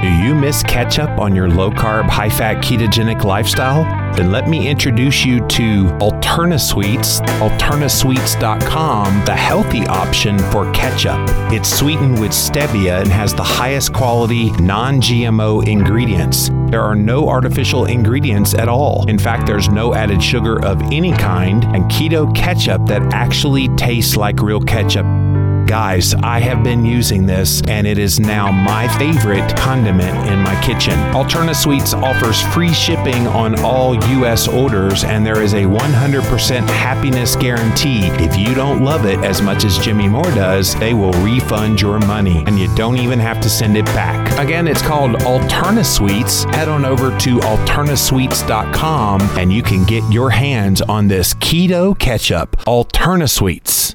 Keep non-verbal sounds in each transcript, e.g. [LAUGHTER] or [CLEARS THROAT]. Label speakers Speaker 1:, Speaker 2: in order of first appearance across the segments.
Speaker 1: Do you miss ketchup on your low carb, high fat ketogenic lifestyle? Then let me introduce you to AlternaSweets, alternasweets.com, the healthy option for ketchup. It's sweetened with stevia and has the highest quality non GMO ingredients. There are no artificial ingredients at all. In fact, there's no added sugar of any kind and keto ketchup that actually tastes like real ketchup. Guys, I have been using this and it is now my favorite condiment in my kitchen. Alterna Sweets offers free shipping on all U.S. orders and there is a 100% happiness guarantee. If you don't love it as much as Jimmy Moore does, they will refund your money and you don't even have to send it back. Again, it's called Alterna Sweets. Head on over to alternasweets.com and you can get your hands on this keto ketchup. Alterna Sweets.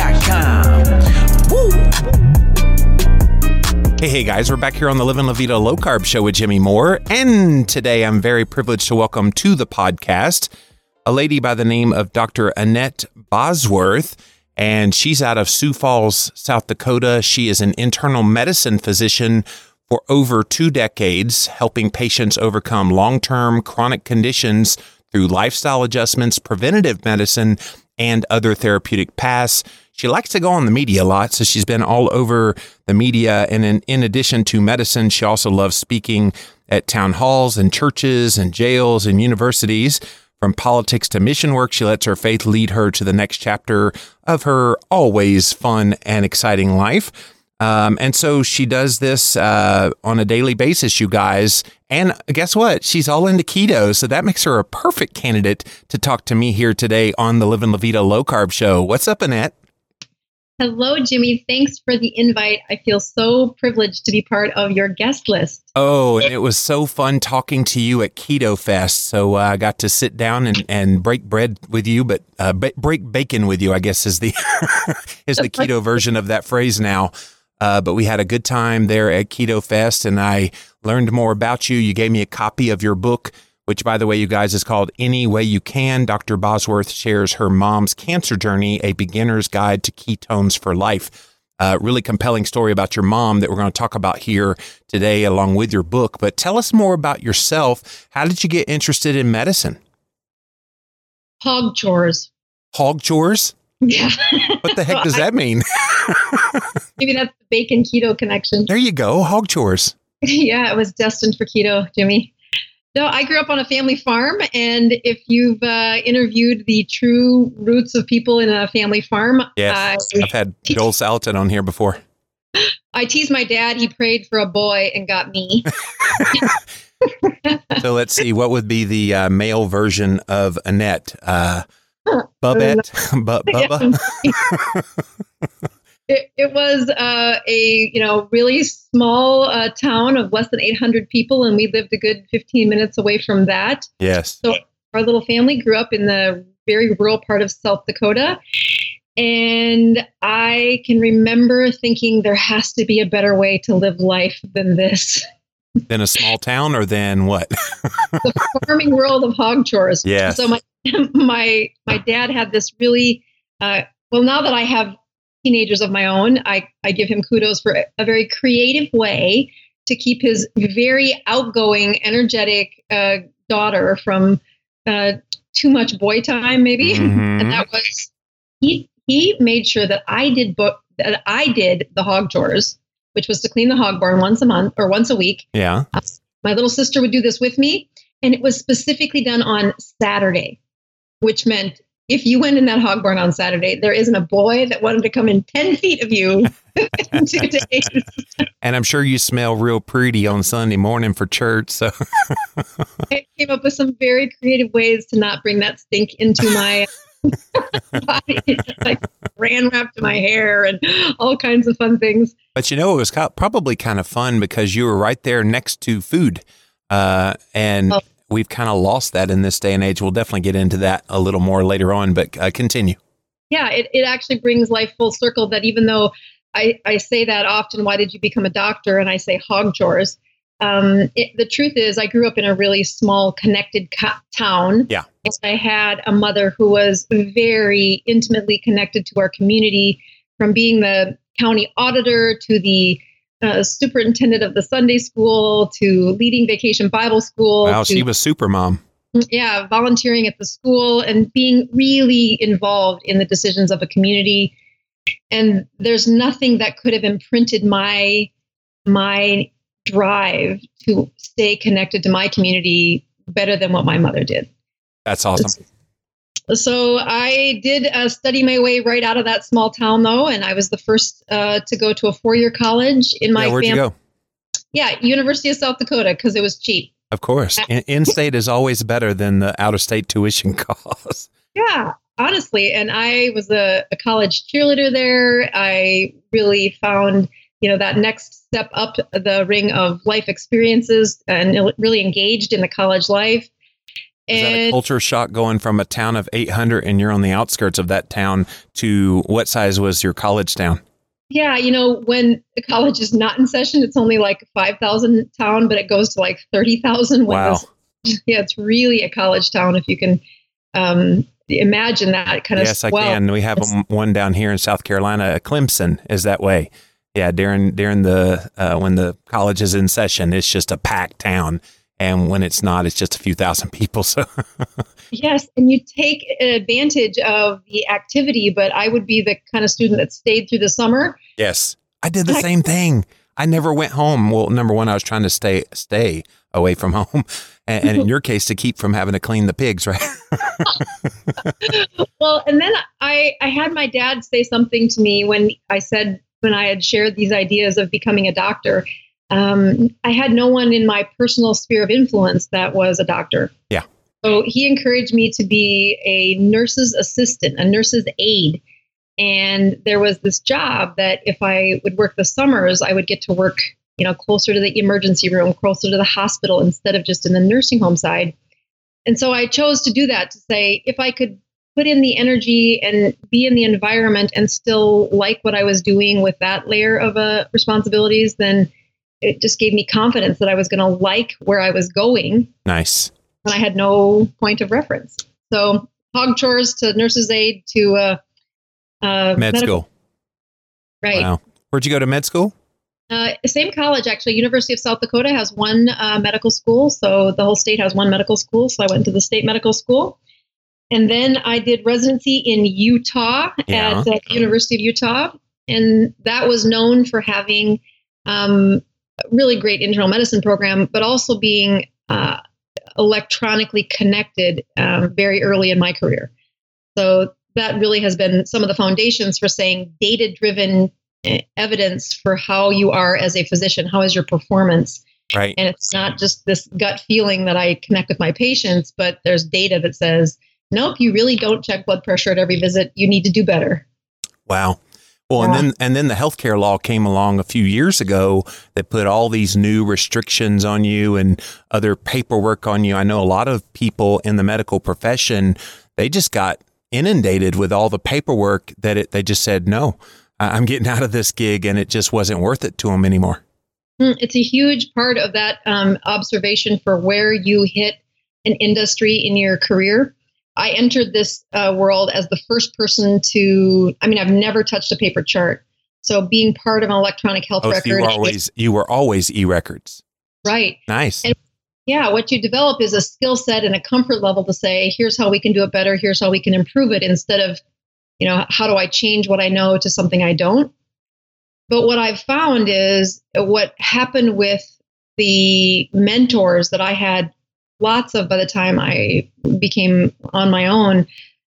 Speaker 2: Woo!
Speaker 1: Hey, hey guys, we're back here on the Living La Vida Low Carb Show with Jimmy Moore. And today I'm very privileged to welcome to the podcast a lady by the name of Dr. Annette Bosworth. And she's out of Sioux Falls, South Dakota. She is an internal medicine physician for over two decades, helping patients overcome long term chronic conditions through lifestyle adjustments, preventative medicine, and other therapeutic paths. She likes to go on the media a lot, so she's been all over the media. And in, in addition to medicine, she also loves speaking at town halls and churches and jails and universities. From politics to mission work, she lets her faith lead her to the next chapter of her always fun and exciting life. Um, and so she does this uh, on a daily basis, you guys. And guess what? She's all into keto. So that makes her a perfect candidate to talk to me here today on the Living La Vida Low Carb Show. What's up, Annette?
Speaker 3: Hello, Jimmy. Thanks for the invite. I feel so privileged to be part of your guest list.
Speaker 1: Oh, and it was so fun talking to you at Keto Fest. So uh, I got to sit down and, and break bread with you, but uh, ba- break bacon with you, I guess is the [LAUGHS] is the keto version of that phrase now. Uh, but we had a good time there at Keto Fest, and I learned more about you. You gave me a copy of your book, which, by the way, you guys, is called Any Way You Can. Dr. Bosworth shares her mom's cancer journey, a beginner's guide to ketones for life. Uh, really compelling story about your mom that we're going to talk about here today, along with your book. But tell us more about yourself. How did you get interested in medicine?
Speaker 3: Hog chores.
Speaker 1: Hog chores?
Speaker 3: Yeah.
Speaker 1: What the [LAUGHS] heck does
Speaker 3: I-
Speaker 1: that mean? [LAUGHS]
Speaker 3: Maybe that's the bacon keto connection.
Speaker 1: There you go, hog chores. [LAUGHS]
Speaker 3: yeah, it was destined for keto, Jimmy. No, I grew up on a family farm, and if you've uh, interviewed the true roots of people in a family farm,
Speaker 1: Yes,
Speaker 3: I,
Speaker 1: I've had Joel Salatin on here before.
Speaker 3: I teased my dad. He prayed for a boy and got me. [LAUGHS] [LAUGHS]
Speaker 1: So let's see, what would be the uh, male version of Annette? Uh, Bubette, [LAUGHS] Bu- Bubba.
Speaker 3: It, it was uh, a you know really small uh, town of less than 800 people, and we lived a good 15 minutes away from that.
Speaker 1: Yes.
Speaker 3: So our little family grew up in the very rural part of South Dakota. And I can remember thinking there has to be a better way to live life than this.
Speaker 1: Than a small town, or than what? [LAUGHS]
Speaker 3: the farming world of hog chores.
Speaker 1: Yes.
Speaker 3: So my [LAUGHS] my my dad had this really uh, well. Now that I have teenagers of my own, I I give him kudos for a very creative way to keep his very outgoing, energetic uh, daughter from uh, too much boy time, maybe.
Speaker 1: Mhm. [LAUGHS]
Speaker 3: and that was he. He made sure that I did book that I did the hog chores, which was to clean the hog barn once a month or once a week.
Speaker 1: Yeah.
Speaker 3: My little sister would do this with me, and it was specifically done on Saturday, which meant if you went in that hog barn on Saturday, there isn't a boy that wanted to come in 10 feet of you [LAUGHS] in two [LAUGHS] days.
Speaker 1: And I'm sure you smell real pretty on Sunday morning for church. So
Speaker 3: I came up with some very creative ways to not bring that stink into my [LAUGHS] body. like ran wrapped to my hair and all kinds of fun things.
Speaker 1: But you know, it was probably kind of fun because you were right there next to food. Uh, and oh. We've kind of lost that in this day and age. We'll definitely get into that a little more later on, but uh, continue.
Speaker 3: Yeah, it, it actually brings life full circle that even though I, I say that often, why did you become a doctor? And I say hog chores. Um, it, the truth is, I grew up in a really small, connected co- town.
Speaker 1: Yeah.
Speaker 3: I had a mother who was very intimately connected to our community, from being the county auditor to the uh, superintendent of the Sunday school to leading vacation Bible school.
Speaker 1: Wow,
Speaker 3: to,
Speaker 1: she was super mom.
Speaker 3: Yeah, volunteering at the school and being really involved in the decisions of a community. And there's nothing that could have imprinted my my drive to stay connected to my community better than what my mother did.
Speaker 1: That's awesome.
Speaker 3: So I did uh, study my way right out of that small town, though, and I was the first uh, to go to a four-year college in my.
Speaker 1: Yeah, where'd
Speaker 3: family.
Speaker 1: you go?
Speaker 3: Yeah, University of South Dakota because it was cheap.
Speaker 1: Of course, in-state is always better than the out-of-state tuition [LAUGHS] costs.
Speaker 3: Yeah, honestly, and I was a, a college cheerleader there. I really found you know that next step up the ring of life experiences and really engaged in the college life
Speaker 1: is that a culture shock going from a town of 800 and you're on the outskirts of that town to what size was your college town?
Speaker 3: Yeah, you know, when the college is not in session, it's only like 5,000 town, but it goes to like 30,000.
Speaker 1: Wow. [LAUGHS]
Speaker 3: yeah, it's really a college town if you can um, imagine that kind
Speaker 1: of.
Speaker 3: Yes,
Speaker 1: I can. We have one down here in South Carolina. Clemson is that way. Yeah, during during the uh, when the college is in session, it's just a packed town and when it's not it's just a few thousand people so. [LAUGHS]
Speaker 3: Yes and you take advantage of the activity but i would be the kind of student that stayed through the summer.
Speaker 1: Yes. I did the same thing. I never went home. Well number one i was trying to stay stay away from home. [LAUGHS] And, and in your case to keep from having to clean the pigs right? [LAUGHS]
Speaker 3: Well and then i i had my dad say something to me when i said when i had shared these ideas of becoming a doctor um, I had no one in my personal sphere of influence that was a doctor.
Speaker 1: Yeah.
Speaker 3: So he encouraged me to be a nurse's assistant, a nurse's aide. And there was this job that if I would work the summers, I would get to work, you know, closer to the emergency room, closer to the hospital instead of just in the nursing home side. And so I chose to do that to say if I could put in the energy and be in the environment and still like what I was doing with that layer of uh, responsibilities, then it just gave me confidence that I was going to like where I was going.
Speaker 1: Nice.
Speaker 3: And I had no point of reference. So hog chores to nurse's aide to uh,
Speaker 1: uh, med medical. school.
Speaker 3: Right. Wow.
Speaker 1: Where'd you go to med school?
Speaker 3: Uh, same college, actually. University of South Dakota has one uh, medical school, so the whole state has one medical school. So I went to the state medical school, and then I did residency in Utah yeah. at the University of Utah, and that was known for having um, really great internal medicine program, but also being uh, electronically connected um, very early in my career. So that really has been some of the foundations for saying data driven eh, evidence for how you are as a physician. How is your performance?
Speaker 1: Right.
Speaker 3: And it's not just this gut feeling that I connect with my patients, but there's data that says, nope, you really don't check blood pressure at every visit. You need to do better.
Speaker 1: Wow. Well, yeah. and then and then the healthcare law came along a few years ago that put all these new restrictions on you and other paperwork on you. I know a lot of people in the medical profession they just got inundated with all the paperwork that it, they just said no, I'm getting out of this gig, and it just wasn't worth it to them anymore.
Speaker 3: Hmm, it's a huge part of that um, observation for where you hit an industry in your career. I entered this uh, world as the first person to. I mean, I've never touched a paper chart. So being part of an electronic health oh, record,
Speaker 1: you were always you were always e-records,
Speaker 3: right?
Speaker 1: Nice.
Speaker 3: And yeah, what you develop is a skill set and a comfort level to say, here's how we can do it better. Here's how we can improve it. Instead of, you know, how do I change what I know to something I don't? But what I've found is what happened with the mentors that I had lots of by the time I became on my own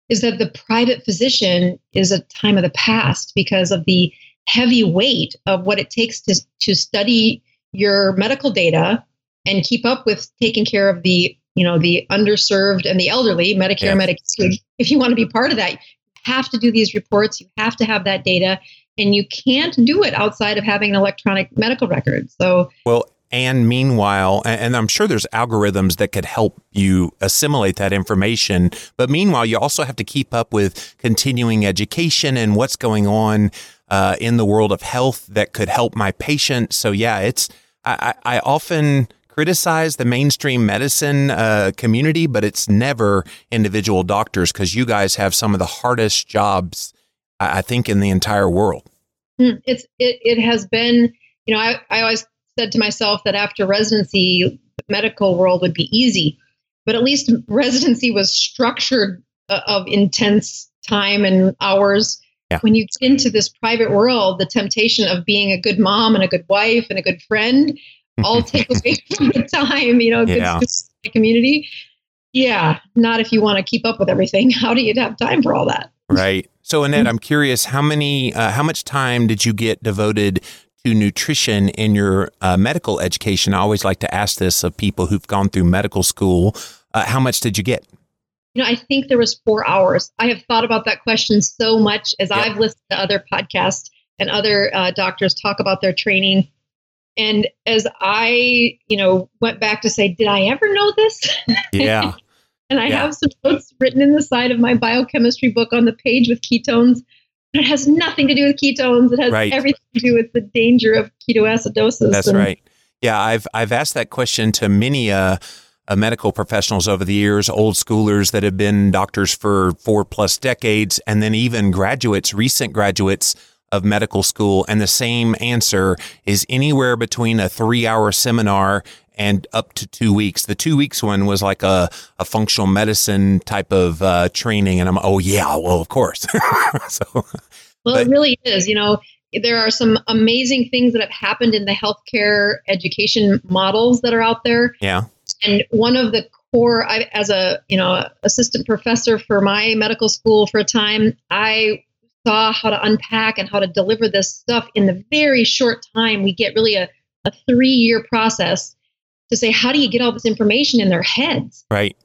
Speaker 3: is that the private physician is a time of the past because of the heavy weight of what it takes to, to study your medical data and keep up with taking care of the you know the underserved and the elderly, Medicare,
Speaker 1: Yeah.
Speaker 3: Medicaid. If you want to be part of that, you have to do these reports. You have to have that data, and you can't do it outside of having an electronic medical record. So
Speaker 1: Well, and meanwhile, and I'm sure there's algorithms that could help you assimilate that information. But meanwhile, you also have to keep up with continuing education and what's going on uh, in the world of health that could help my patient. So, yeah, it's, I, I I often criticize the mainstream medicine uh, community, but it's never individual doctors because you guys have some of the hardest jobs, I I think, in the entire world.
Speaker 3: Hmm, it's it, it has been you know I, I always said to myself that after residency medical world would be easy but at least residency was structured uh, of intense time and hours
Speaker 1: Yeah.
Speaker 3: when you get into this private world the temptation of being a good mom and a good wife and a good friend all [LAUGHS] take away from the time you know good
Speaker 1: Yeah.
Speaker 3: students in the community yeah not if you want to keep up with everything [LAUGHS] how do you have time for all that
Speaker 1: Right. So, Annette, I'm curious how many, uh, how much time did you get devoted to nutrition in your uh, medical education? I always like to ask this of people who've gone through medical school. Uh, how much did you get?
Speaker 3: You know, I think there was four hours. I have thought about that question so much as
Speaker 1: Yeah.
Speaker 3: I've listened to other podcasts and other uh, doctors talk about their training. And as I, you know, went back to say, did I ever know this? [LAUGHS]
Speaker 1: Yeah.
Speaker 3: and I
Speaker 1: Yeah.
Speaker 3: have some notes written in the side of my biochemistry book on the page with ketones. It has nothing to do with ketones. It has
Speaker 1: Right.
Speaker 3: everything to do with the danger of ketoacidosis.
Speaker 1: That's
Speaker 3: and-
Speaker 1: right. Yeah, I've I've asked that question to many uh, uh, medical professionals over the years, old schoolers that have been doctors for four plus decades, and then even graduates, recent graduates of medical school, and the same answer is anywhere between a three-hour seminar and up to two weeks. The two weeks one was like a, a functional medicine type of uh, training, and I'm oh yeah, well of course. [LAUGHS] so
Speaker 3: Well,
Speaker 1: But-
Speaker 3: it really is. You know, there are some amazing things that have happened in the healthcare education models that are out there.
Speaker 1: yeah,
Speaker 3: And one of the core, I, as a you know assistant professor for my medical school for a time, I saw how to unpack and how to deliver this stuff in the very short time. We get really a, a three year process to say how do you get all this information in their heads.
Speaker 1: right.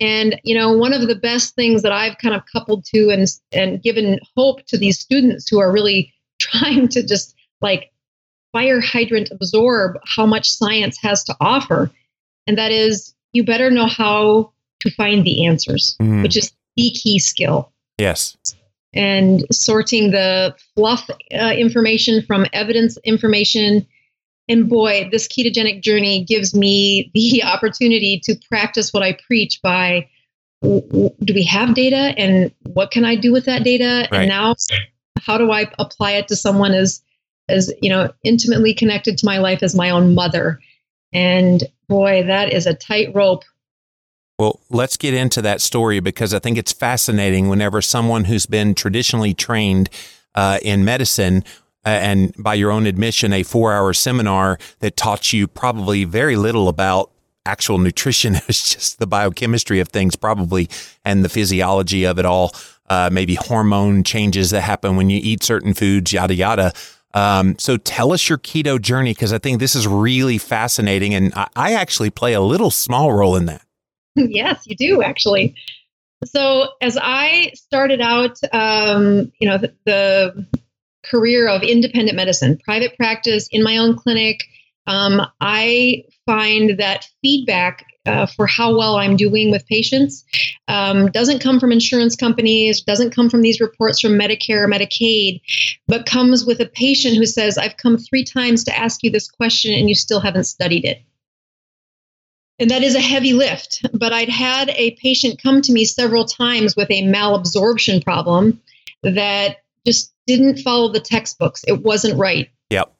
Speaker 3: And you know, one of the best things that I've kind of coupled to and and given hope to these students who are really [LAUGHS] trying to just like fire hydrant absorb how much science has to offer, and that is you better know how to find the answers,
Speaker 1: Mm,
Speaker 3: which is the key skill.
Speaker 1: yes.
Speaker 3: And sorting the fluff uh, information from evidence information. And boy, this ketogenic journey gives me [LAUGHS] the opportunity to practice what I preach by do we have data and what can I do with that data?
Speaker 1: Right.
Speaker 3: And now how do I apply it to someone as as you know intimately connected to my life as my own mother? And boy, that is a tight rope.
Speaker 1: Well, let's get into that story because I think it's fascinating whenever someone who's been traditionally trained uh, in medicine uh, and by your own admission, a four hour seminar that taught you probably very little about actual nutrition. [LAUGHS] It was just the biochemistry of things, probably, and the physiology of it all. Uh, maybe hormone changes that happen when you eat certain foods, yada, yada. Um, so tell us your keto journey because I think this is really fascinating. And I, I actually play a little small role in that. [LAUGHS]
Speaker 3: yes, you do actually. So as I started out, um, you know, the, the career of independent medicine, private practice in my own clinic, um, I find that feedback uh, for how well I'm doing with patients um, doesn't come from insurance companies, doesn't come from these reports from Medicare or Medicaid, but comes with a patient who says, I've come three times to ask you this question and you still haven't studied it. And that is a heavy lift. But I'd had a patient come to me several times with a malabsorption problem that just didn't follow the textbooks. It wasn't right.
Speaker 1: Yep.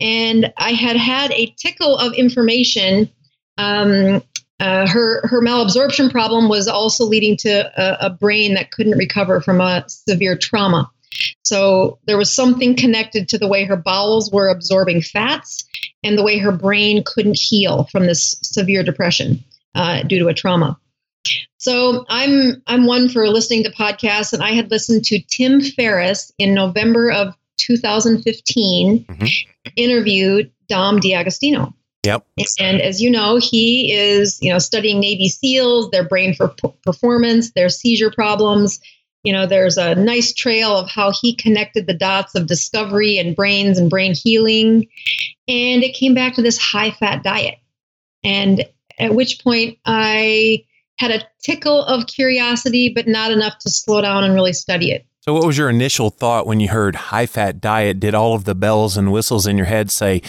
Speaker 3: And I had had a tickle of information. Um, uh, her her malabsorption problem was also leading to a, a brain that couldn't recover from a severe trauma. So there was something connected to the way her bowels were absorbing fats and the way her brain couldn't heal from this severe depression uh, due to a trauma. So I'm I'm one for listening to podcasts, and I had listened to Tim Ferriss in November of 2015
Speaker 1: Mhm.
Speaker 3: interviewed Dom D'Agostino.
Speaker 1: Yep.
Speaker 3: And as you know, he is, you know, studying Navy SEALs, their brain for p- performance, their seizure problems. You know, there's a nice trail of how he connected the dots of discovery and brains and brain healing. And it came back to this high fat diet. And at which point I had a tickle of curiosity, but not enough to slow down and really study it.
Speaker 1: So, what was your initial thought when you heard high fat diet? Did all of the bells and whistles in your head say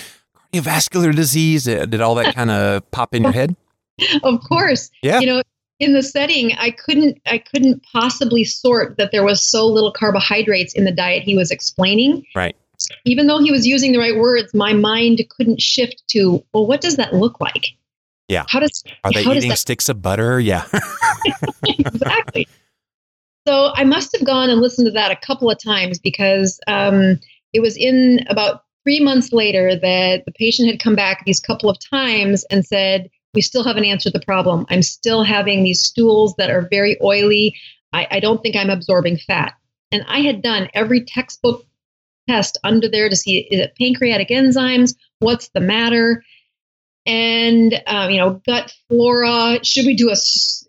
Speaker 1: cardiovascular disease? Did all that kind of pop in your head? [LAUGHS]
Speaker 3: Of course.
Speaker 1: Yeah.
Speaker 3: You know, in the setting, I couldn't I couldn't possibly sort that there was so little carbohydrates in the diet he was explaining.
Speaker 1: Right.
Speaker 3: Even though he was using the right words, my mind couldn't shift to, well, what does that look like?
Speaker 1: Yeah.
Speaker 3: How does
Speaker 1: Are they eating
Speaker 3: that-
Speaker 1: sticks of butter? Yeah. [LAUGHS]
Speaker 3: exactly. So I must have gone and listened to that a couple of times because um, it was in about three months later that the patient had come back these couple of times and said, We still haven't answered the problem. I'm still having these stools that are very oily. I, I don't think I'm absorbing fat. And I had done every textbook test under there to see is it pancreatic enzymes? What's the matter? and um, you know gut flora should we do a?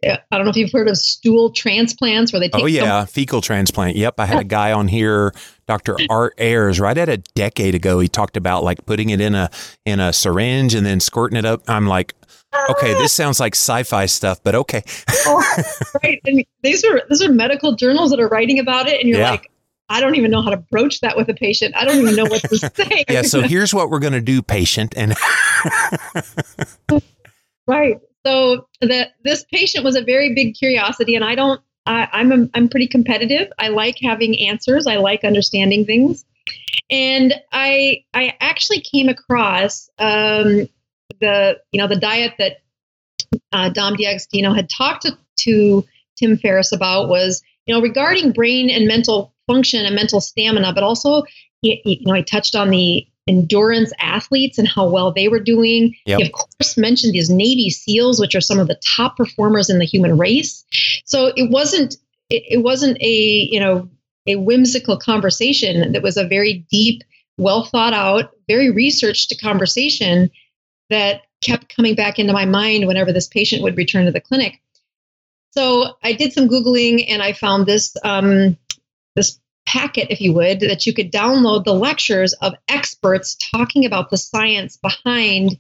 Speaker 3: I don't know if you've heard of stool transplants where they take
Speaker 1: oh,
Speaker 3: some-
Speaker 1: yeah. Fecal transplant. Yep. I had a guy on here, Dr. Art Ayers, right at a decade ago. He talked about like putting it in a in a syringe and then squirting it up. I'm like, okay, this sounds like sci-fi stuff, but okay.
Speaker 3: oh, right and these are these are medical journals that are writing about it and you're
Speaker 1: Yeah.
Speaker 3: like i don't even know how to broach that with a patient i don't even know what to [LAUGHS] say
Speaker 1: Yeah. So here's what we're going to do, patient. And [LAUGHS]
Speaker 3: right so that this patient was a very big curiosity and i don't I, i'm a, i'm pretty competitive i like having answers i like understanding things and i i actually came across um, the you know the diet that uh, dom D'Agostino had talked to, to tim ferriss about was you know regarding brain and mental function and mental stamina but also he, you know he touched on the endurance athletes and how well they were doing.
Speaker 1: Yep.
Speaker 3: he of course mentioned these navy seals which are some of the top performers in the human race. So it wasn't it, it wasn't a you know a whimsical conversation. That was a very deep well thought out very researched conversation that kept coming back into my mind whenever this patient would return to the clinic. So i did some googling and i found this um, this packet if you would that you could download the lectures of experts talking about the science behind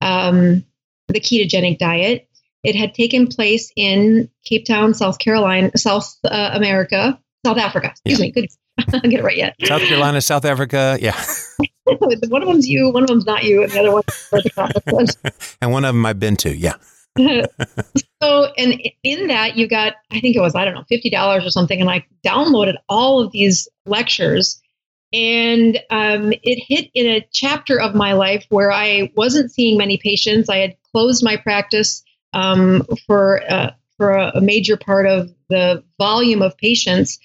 Speaker 3: um, the ketogenic diet. It had taken place in cape town south carolina south uh, america south africa. Excuse me good [LAUGHS] i'll get it right yet.
Speaker 1: South Carolina, South Africa. Yeah. [LAUGHS] [LAUGHS]
Speaker 3: one of them's you one of them's not you and the other one's where the conference was. [LAUGHS]
Speaker 1: And one of them I've been to. Yeah. [LAUGHS]
Speaker 3: so and in that you got i think it was i don't know $50 or something and i downloaded all of these lectures and um, it hit in a chapter of my life where i wasn't seeing many patients i had closed my practice um, for uh, for a, a major part of the volume of patients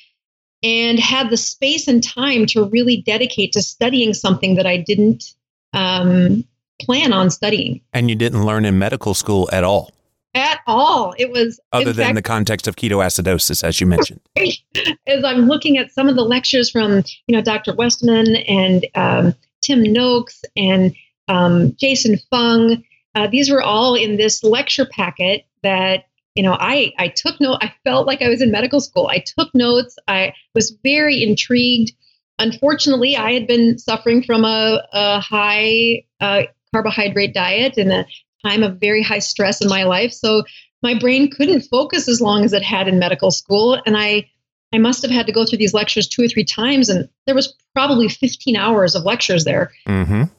Speaker 3: and had the space and time to really dedicate to studying something that i didn't um, plan on studying
Speaker 1: And you didn't learn in medical school at all,
Speaker 3: at all. It was
Speaker 1: other than
Speaker 3: fact,
Speaker 1: the context of ketoacidosis, as you mentioned. [LAUGHS]
Speaker 3: as I'm looking at some of the lectures from you know Dr. Westman and um, Tim Noakes and um, Jason Fung. Uh, these were all in this lecture packet that you know I I took note. I felt like I was in medical school. I took notes. I was very intrigued. Unfortunately, I had been suffering from a, a high uh, carbohydrate diet and a time of very high stress in my life. So my brain couldn't focus as long as it had in medical school, and I I must have had to go through these lectures two or three times, and there was probably 15 hours of lectures there.
Speaker 1: hmm
Speaker 3: I,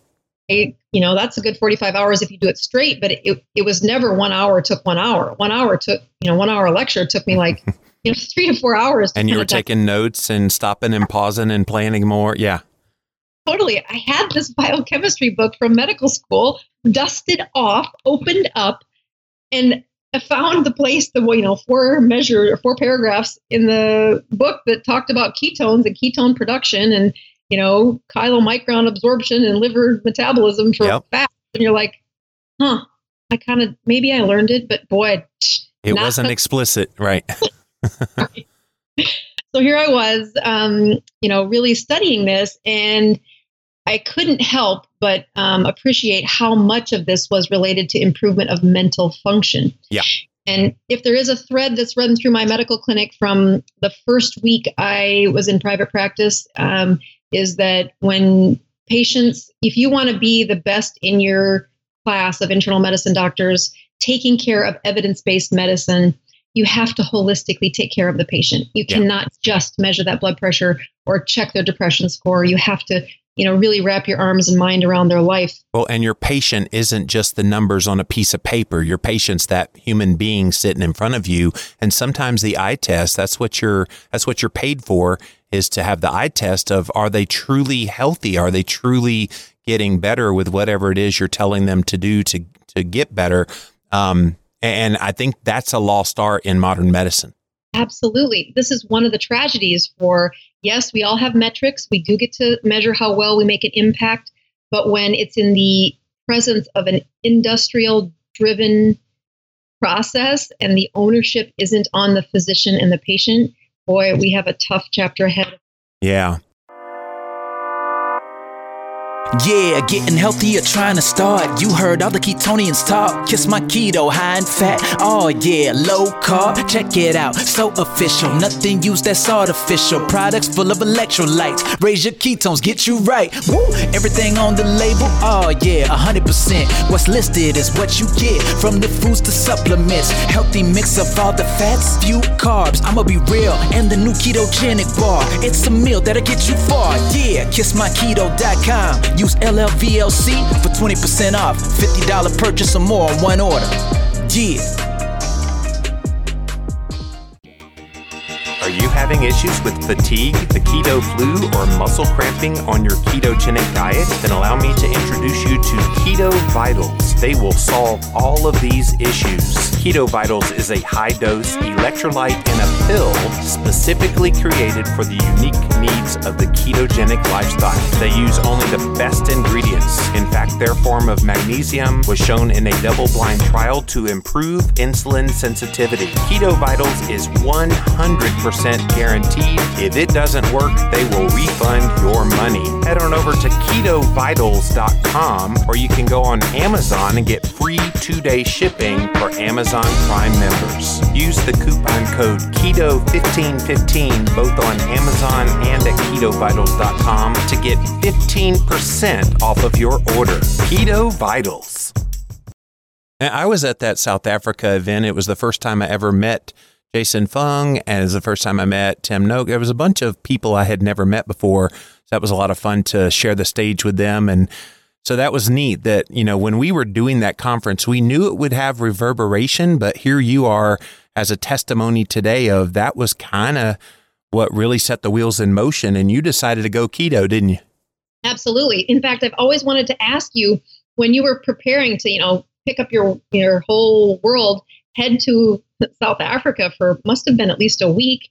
Speaker 3: you know, that's a good 45 hours if you do it straight, but it, it was never one hour took one hour. One hour took, you know, one hour lecture took me like, [LAUGHS] you know, three to four hours. to
Speaker 1: And you were taking notes and stopping and pausing and planning more. Yeah.
Speaker 3: totally. I had this [LAUGHS] biochemistry book from medical school, dusted off, opened up, and I found the place, the you know, four measure or four paragraphs in the book that talked about ketones and ketone production and you know, chylomicron absorption and liver metabolism for
Speaker 1: Yep.
Speaker 3: fat. And you're like, huh, I kind of maybe I learned it, but boy,
Speaker 1: It wasn't explicit. Right. [LAUGHS]
Speaker 3: so here I was, um, you know, really studying this, and I couldn't help but um, appreciate how much of this was related to improvement of mental function.
Speaker 1: Yeah.
Speaker 3: And if there is a thread that's run through my medical clinic from the first week I was in private practice, um, is that when patients, if you want to be the best in your class of internal medicine doctors, taking care of evidence based medicine, you have to holistically take care of the patient. You
Speaker 1: Yeah.
Speaker 3: cannot just measure that blood pressure or check their depression score. You have to, you know, really wrap your arms and mind around their life.
Speaker 1: Well, and your patient isn't just the numbers on a piece of paper. Your patient's that human being sitting in front of you. And sometimes the eye test, that's what you're that's what you're paid for is to have the eye test of are they truly healthy? Are they truly getting better with whatever it is you're telling them to do to to get better? Um, and I think that's a lost art in modern medicine.
Speaker 3: Absolutely. This is one of the tragedies for, yes, we all have metrics. We do get to measure how well we make an impact. But when it's in the presence of an industrial driven process and the ownership isn't on the physician and the patient, boy, we have a tough chapter ahead.
Speaker 1: Yeah.
Speaker 2: Yeah, getting healthier, trying to start. You heard all the ketonians talk. Kiss my keto, high in fat. Oh yeah, low carb. Check it out, so official. Nothing used that's artificial. Products full of electrolytes. Raise your ketones, get you right. Woo! Everything on the label. Oh yeah, 100%. What's listed is what you get. From the foods to supplements. Healthy mix of all the fats, few carbs. I'ma be real. And the new ketogenic bar. It's a meal that'll get you far. Yeah, kissmyketo.com. Use LLVLC for 20% off. $50 purchase or more on one order. Yeah.
Speaker 1: Are you having issues with fatigue, the keto flu, or muscle cramping on your ketogenic diet? Then allow me to introduce you to Keto Vitals. They will solve all of these issues. Keto Vitals is a high dose electrolyte in a pill specifically created for the unique needs of the ketogenic lifestyle. They use only the best ingredients. In fact, their form of magnesium was shown in a double blind trial to improve insulin sensitivity. Keto Vitals is 100% guaranteed. If it doesn't work, they will refund your money. Head on over to ketovitals.com or you can go on Amazon and get free two day shipping for Amazon Prime members. Use the coupon code KETO1515 both on Amazon and at ketovitals.com to get 15% off of your order. Keto Vitals. I was at that South Africa event. It was the first time I ever met Jason Fung, and it was the first time I met Tim Noakes. There was a bunch of people I had never met before. So that was a lot of fun to share the stage with them. And so that was neat that, you know, when we were doing that conference, we knew it would have reverberation, but here you are as a testimony today of that was kind of what really set the wheels in motion. And you decided to go keto, didn't you?
Speaker 3: Absolutely. In fact, I've always wanted to ask you when you were preparing to, you know, pick up your your whole world, head to South Africa for must have been at least a week.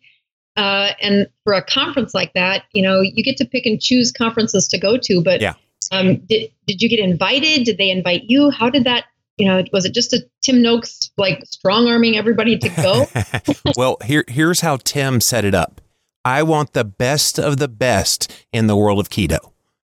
Speaker 3: Uh, and for a conference like that, you know, you get to pick and choose conferences to go to. But
Speaker 1: Yeah.
Speaker 3: um, did did you get invited? Did they invite you? How did that? You know, was it just a Tim Noakes like strong arming everybody to go? [LAUGHS]
Speaker 1: well, here here's how Tim set it up. I want the best of the best in the world of keto.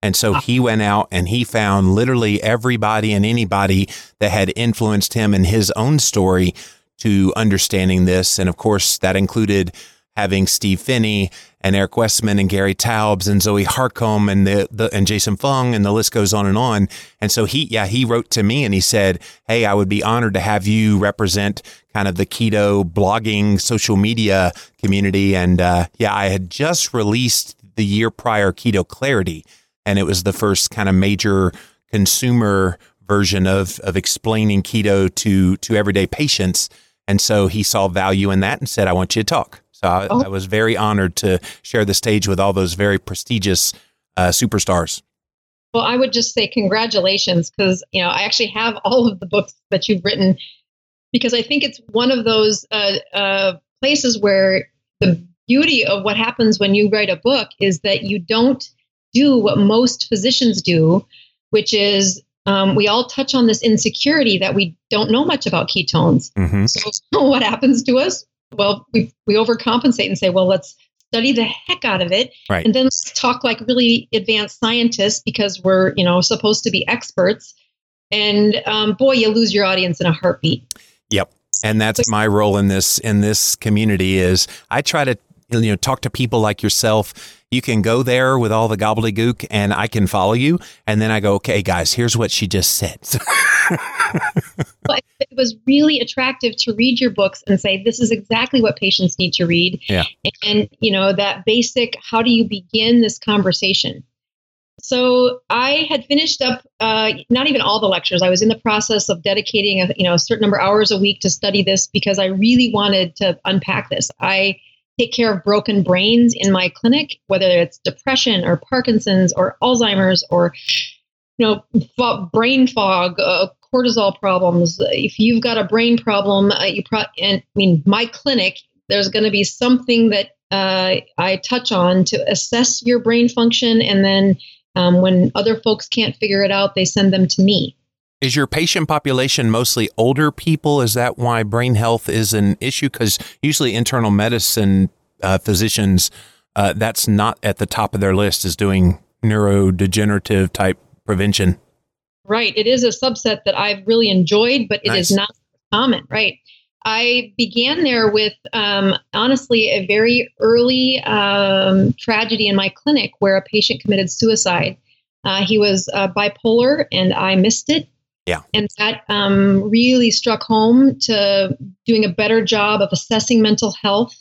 Speaker 1: And so he went out and he found literally everybody and anybody that had influenced him in his own story to understanding this. And of course, that included having Steve Phinney and Eric Westman and Gary Taubes and Zoe Harcombe and the, the and Jason Fung and the list goes on and on. And so he yeah, he wrote to me and he said, Hey, I would be honored to have you represent kind of the keto blogging social media community. And uh, yeah, I had just released the year prior Keto Clarity, and it was the first kind of major consumer version of of explaining keto to to everyday patients. And so he saw value in that and said, I want you to talk. So I,
Speaker 3: Oh.
Speaker 1: I was very honored to share the stage with all those very prestigious uh, superstars.
Speaker 3: Well, I would just say congratulations because you know I actually have [LAUGHS] all of the books that you've written because I think it's one of those uh, uh, places where the beauty of what happens when you write a book is that you don't do what most physicians do, which is um, we all touch on this insecurity that we don't know much about ketones.
Speaker 1: Mm-hmm.
Speaker 3: So [LAUGHS] what happens to us? Well, we we overcompensate and say, well, let's study the heck out of it,
Speaker 1: Right.
Speaker 3: and then let's talk like really advanced scientists because we're you know supposed to be experts. And um, boy, you lose your audience in a heartbeat.
Speaker 1: Yep. And that's my role in this in this community is I try to you know talk to people like yourself. You can go there with all the gobbledygook and I can follow you. And then I go, "Okay, guys, here's what she just said." [LAUGHS]
Speaker 3: but it was really attractive to read your books and say this is exactly what patients need to read.
Speaker 1: Yeah.
Speaker 3: and you know that basic how do you begin this conversation? So i had finished up uh, not even all the lectures. I was in the process of dedicating a you know a certain number of hours a week to study this because i really wanted to unpack this. I take care of broken brains in my clinic whether it's depression or parkinson's or alzheimer's or you know, brain fog, uh, cortisol problems. If you've got a brain problem, uh, you pro- and I mean, my clinic, there's going to be something that uh, I touch on to assess your brain function, and then um, when other folks can't figure it out, they send them to me.
Speaker 1: Is your patient population mostly older people? Is that why brain health is an issue? Because usually internal medicine uh, physicians, uh, that's not at the top of their list, is doing neurodegenerative type prevention.
Speaker 3: Right. It is a subset that I've really enjoyed, but it is
Speaker 1: Nice.
Speaker 3: not common. Right. I began there with um, honestly a very early um, tragedy in my clinic where a patient committed suicide. Uh, he was uh, bipolar and I missed it.
Speaker 1: Yeah.
Speaker 3: And that um, really struck home to doing a better job of assessing mental health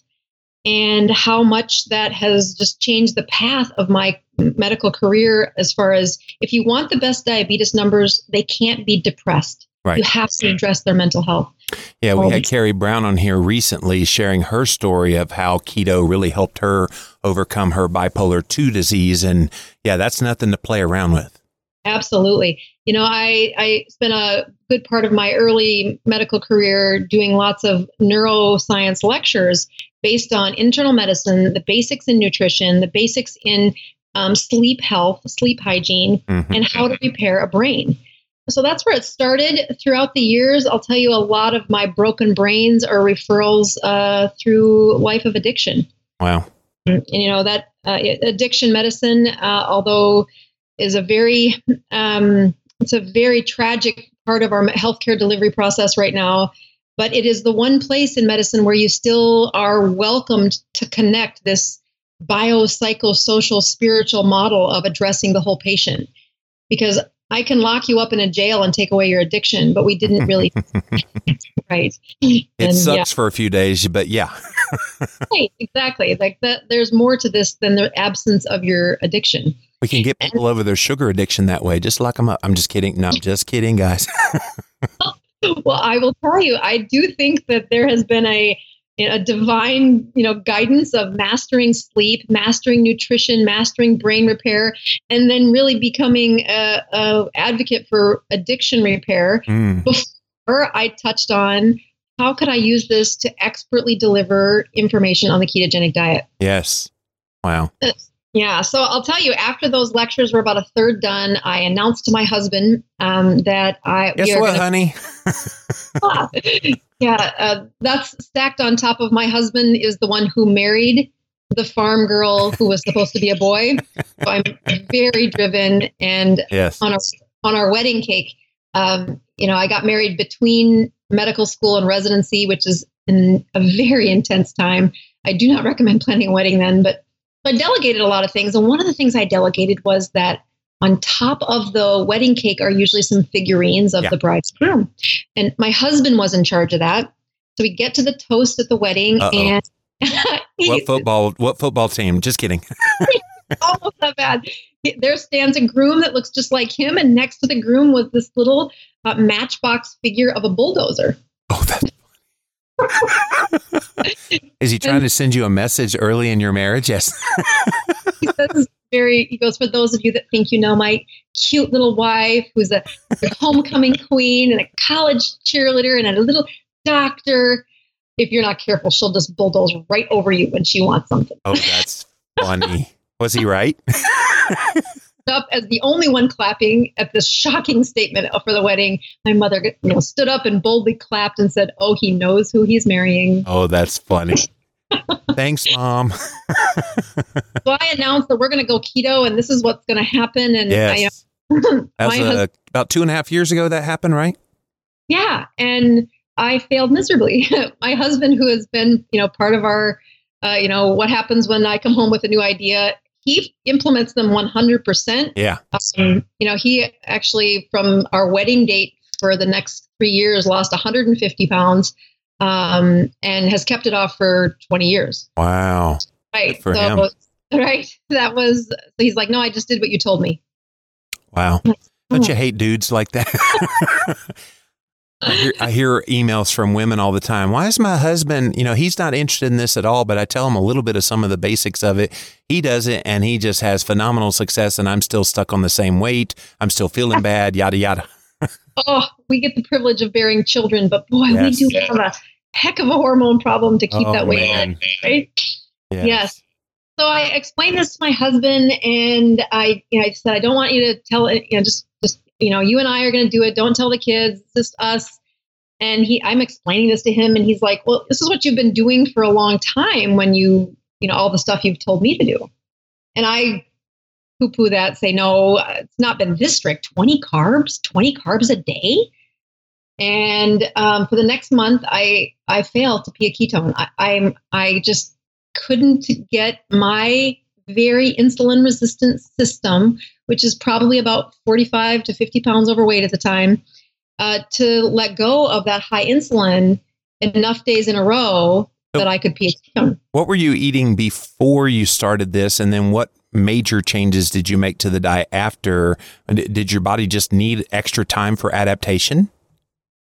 Speaker 3: and how much that has just changed the path of my medical career as far as if you want the best diabetes numbers, they can't be depressed.
Speaker 1: Right.
Speaker 3: You have to address their mental health.
Speaker 1: Yeah, we had Carrie Brown on here recently sharing her story of how keto really helped her overcome her bipolar 2 disease. And yeah, that's nothing to play around with.
Speaker 3: Absolutely. You know, I, I spent a good part of my early medical career doing lots of neuroscience lectures based on internal medicine, the basics in nutrition, the basics in um, sleep health, sleep hygiene,
Speaker 1: Mhm.
Speaker 3: and how to repair a brain. So that's where it started. Throughout the years, I'll tell you a lot of my broken brains are referrals uh, through life of addiction.
Speaker 1: Wow.
Speaker 3: And, you know that uh, addiction medicine, uh, although is a very um, it's a very tragic part of our healthcare delivery process right now. But it is the one place in medicine where you still are welcomed to connect this biopsychosocial spiritual model of addressing the whole patient. Because I can lock you up in a jail and take away your addiction, but we didn't really [LAUGHS] right.
Speaker 1: It
Speaker 3: And,
Speaker 1: sucks
Speaker 3: yeah.
Speaker 1: for a few days, but yeah.
Speaker 3: Right, exactly. Like that there's more to this than the absence of your addiction.
Speaker 1: We can get people over their sugar addiction that way. Just lock them up. I'm just kidding. No, I'm just kidding, guys. [LAUGHS]
Speaker 3: Well, I will tell you, I do think that there has been a a divine, you know, guidance of mastering sleep, mastering nutrition, mastering brain repair, and then really becoming a, a advocate for addiction repair.
Speaker 1: Mm,
Speaker 3: Before I touched on how could I use this to expertly deliver information on the ketogenic diet.
Speaker 1: yes. Wow.
Speaker 3: Yeah, so I'll tell you, after those lectures were about a third done, I announced to my husband um, that I
Speaker 1: Guess what,
Speaker 3: gonna-
Speaker 1: honey?
Speaker 3: Ah, [LAUGHS] [LAUGHS] yeah, uh, that's stacked on top of my husband is the one who married the farm girl who was supposed to be a boy. So I'm very driven, and
Speaker 1: Yes.
Speaker 3: on our on our wedding cake, um, you know, I got married between medical school and residency, which is in a very intense time. I do not recommend planning a wedding then, but I delegated a lot of things, and one of the things I delegated was that on top of the wedding cake are usually some figurines of
Speaker 1: Yeah.
Speaker 3: the bride's groom, and my husband was in charge of that. So we get to the toast at the wedding,
Speaker 1: Uh-oh.
Speaker 3: and [LAUGHS]
Speaker 1: What football? What football team? Just kidding. [LAUGHS] [LAUGHS]
Speaker 3: almost that bad. There stands a groom that looks just like him, and next to the groom was this little uh, matchbox figure of a bulldozer.
Speaker 1: Oh, that. Is he trying to send you a message early in your marriage? Yes.
Speaker 3: He says very. He goes for those of you that think you know my cute little wife, who's a homecoming queen and a college cheerleader and a little doctor. If you're not careful, she'll just bulldoze right over you when she wants something.
Speaker 1: Oh, that's funny. Was he right? [LAUGHS]
Speaker 3: up as the only one clapping at this shocking statement for the wedding. My mother you know, stood up and boldly clapped and said, Oh, he knows who he's marrying.
Speaker 1: Oh, that's funny. [LAUGHS] Thanks, mom. [LAUGHS]
Speaker 3: so I announced that we're going to go keto, and this is what's going to happen. And
Speaker 1: yes,
Speaker 3: I, uh, [LAUGHS]
Speaker 1: a, about two and a half years ago that happened, right?
Speaker 3: yeah, and I failed miserably. my husband, who has been, you know, part of our, uh, you know, what happens when I come home with a new idea, he implements them 100%.
Speaker 1: Yeah.
Speaker 3: Um, you know, he actually, from our wedding date for the next three years, lost 150 pounds um, and has kept it off for 20 years.
Speaker 1: Wow.
Speaker 3: Right.
Speaker 1: for
Speaker 3: so,
Speaker 1: him.
Speaker 3: right. That was, he's like, no, I just did what you told me.
Speaker 1: Wow. [LAUGHS] Don't you hate dudes like that? [LAUGHS] [LAUGHS] I, hear, I hear emails from women all the time. Why is my husband, you know, he's not interested in this at all, but I tell him a little bit of some of the basics of it. He does it and he just has phenomenal success, and I'm still stuck on the same weight. I'm still feeling bad, yada, yada. [LAUGHS]
Speaker 3: Oh, we get the privilege of bearing children, but boy,
Speaker 1: Yes.
Speaker 3: we do have a heck of a hormone problem to keep
Speaker 1: Oh,
Speaker 3: that weight
Speaker 1: man.
Speaker 3: on, right? Yes. So I explained this to my husband, and I, you know, I said, I don't want you to tell it. You know, just, just, you know, you and I are going to do it. Don't tell the kids. It's just us. And he, I'm explaining this to him, and he's like, "Well, this is what you've been doing for a long time. When you, you know, all the stuff you've told me to do." And I poo-poo that, say, "No, it's not been this strict. Twenty carbs, twenty carbs a day." And um, for the next month, I I failed to be a ketone. I, I'm I just couldn't get my very insulin resistant system, which is probably about 45 to 50 pounds overweight at the time, uh, to let go of that high insulin enough days in a row
Speaker 1: So-
Speaker 3: that I could ketone.
Speaker 1: What were you eating before you started this? And then what major changes did you make to the diet after? Did your body just need extra time for adaptation?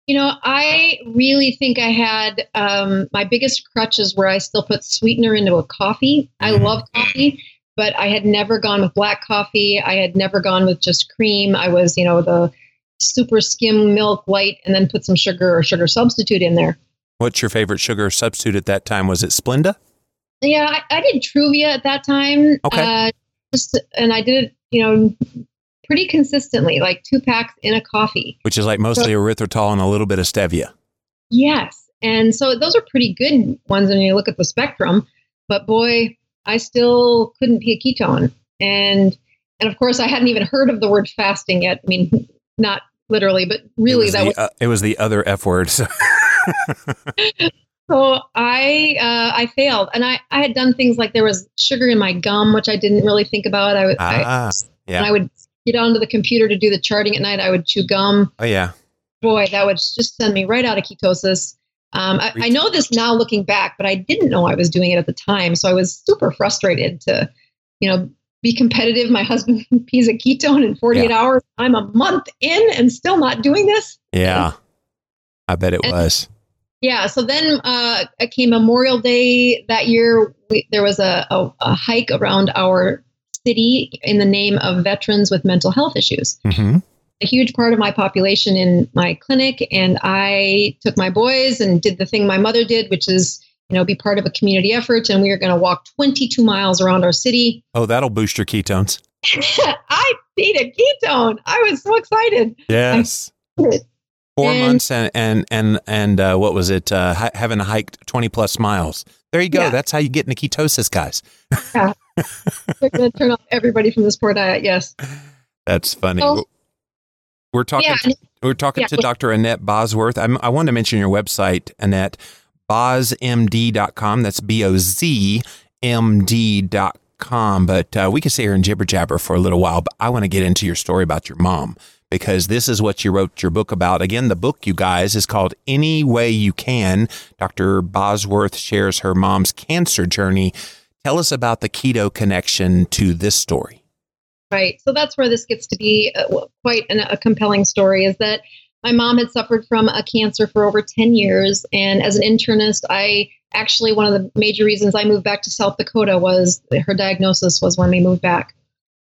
Speaker 3: You know, I really think I had um, my biggest crutch is where I still put sweetener into a coffee. I
Speaker 1: Mhm.
Speaker 3: love coffee, but I had never gone with black coffee. I had never gone with just cream. I was, you know, the super skim milk white and then put some sugar or sugar substitute in there.
Speaker 1: What's your favorite sugar substitute at that time? Was it Splenda?
Speaker 3: Yeah, I, I did Truvia at that time.
Speaker 1: Okay.
Speaker 3: Uh, just, and I did it, you know, pretty consistently, like two packs in a coffee.
Speaker 1: Which is like mostly erythritol and a little bit of stevia.
Speaker 3: Yes. And so those are pretty good ones when you look at the spectrum. But boy, I still couldn't be a ketone. And and of course I hadn't even heard of the word fasting yet. I mean, not literally, but really
Speaker 1: was
Speaker 3: that
Speaker 1: the,
Speaker 3: was
Speaker 1: uh, it was the other F word. So-
Speaker 3: so I uh, I failed. And I, I had done things like there was sugar in my gum, which I didn't really think about. I, would I
Speaker 1: ah, yeah.
Speaker 3: when I would get onto the computer to do the charting at night, I would chew gum.
Speaker 1: Oh yeah.
Speaker 3: boy, that would just send me right out of ketosis. Um, I, I know this now looking back, but I didn't know I was doing it at the time. So I was super frustrated to, you know, be competitive. My husband [LAUGHS] pees a ketone in 48 hours. I'm a month in and still not doing this.
Speaker 1: Yeah. I bet it
Speaker 3: And-
Speaker 1: was.
Speaker 3: Yeah. So then uh, it came Memorial Day that year. We, there was a, a, a hike around our city in the name of veterans with mental health issues.
Speaker 1: hmm
Speaker 3: a huge part of my population in my clinic and i took my boys and did the thing my mother did which is you know be part of a community effort and we were going to walk 22 miles around our city
Speaker 1: Oh, that'll boost your ketones. [LAUGHS]
Speaker 3: i beat a ketone i was so excited
Speaker 1: Yes. [LAUGHS]
Speaker 3: Four And-
Speaker 1: months and and and and uh, what was it? Uh, hi- having hiked twenty plus miles. There you go.
Speaker 3: Yeah.
Speaker 1: That's how you get into ketosis, guys.
Speaker 3: We're going to turn off everybody from this poor diet yes
Speaker 1: That's funny.
Speaker 3: So-
Speaker 1: we're talking.
Speaker 3: yeah
Speaker 1: to, we're talking
Speaker 3: yeah,
Speaker 1: to Dr. Annette Bosworth. I'm, I want to mention your website, Annette. BozMD.com. That's B O Z M D.com. But uh, we can stay here and jibber jabber for a little while. But I want to get into your story about your mom because this is what you wrote your book about. Again, the book, you guys, is called Any Way You Can. Dr. Bosworth shares her mom's cancer journey. Tell us about the keto connection to this story.
Speaker 3: Right. So that's where this gets to be uh, quite an, a compelling story is that my mom had suffered from a cancer for over 10 years. And as an internist, I actually, one of the major reasons I moved back to South Dakota was her diagnosis was when we moved back.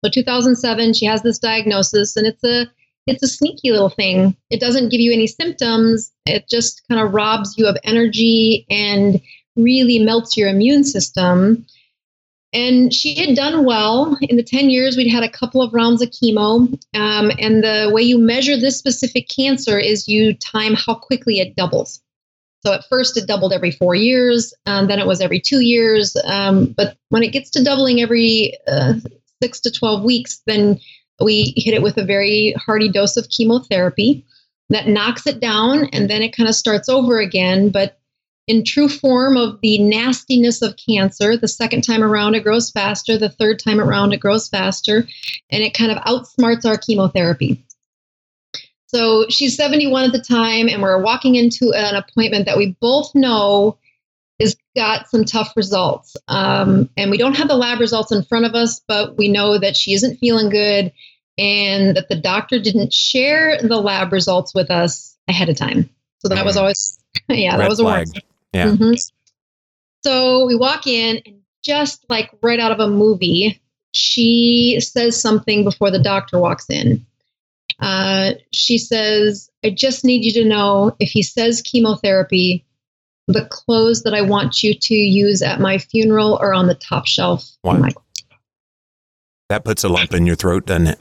Speaker 3: So 2007, she has this diagnosis and it's a, it's a sneaky little thing. It doesn't give you any symptoms. It just kind of robs you of energy and really melts your immune system. And she had done well. In the 10 years, we'd had a couple of rounds of chemo. Um, and the way you measure this specific cancer is you time how quickly it doubles. So at first it doubled every four years, and then it was every two years. Um, but when it gets to doubling every uh, six to 12 weeks, then we hit it with a very hearty dose of chemotherapy that knocks it down, and then it kind of starts over again. But in true form of the nastiness of cancer. The second time around, it grows faster. The third time around, it grows faster. And it kind of outsmarts our chemotherapy. So she's 71 at the time, and we're walking into an appointment that we both know has got some tough results. Um, and we don't have the lab results in front of us, but we know that she isn't feeling good and that the doctor didn't share the lab results with us ahead of time. So that was always, [LAUGHS] yeah, Red that was a warning.
Speaker 1: Yeah. Mm-hmm.
Speaker 3: So we walk in, and just like right out of a movie, she says something before the doctor walks in. Uh, she says, I just need you to know if he says chemotherapy, the clothes that I want you to use at my funeral are on the top shelf.
Speaker 1: Wow. My- that puts a lump in your throat, doesn't it?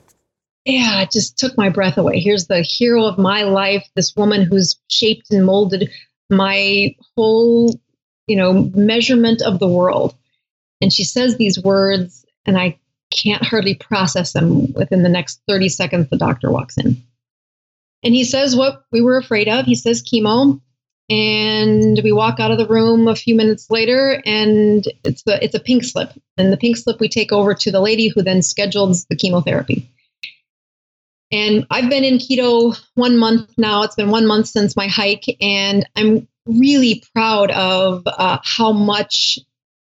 Speaker 3: Yeah, it just took my breath away. Here's the hero of my life, this woman who's shaped and molded my whole, you know, measurement of the world. And she says these words, and I can't hardly process them within the next 30 seconds the doctor walks in. And he says what we were afraid of. He says chemo. And we walk out of the room a few minutes later, and it's the it's a pink slip. And the pink slip we take over to the lady who then schedules the chemotherapy. And I've been in keto one month now. It's been one month since my hike, and I'm really proud of uh, how much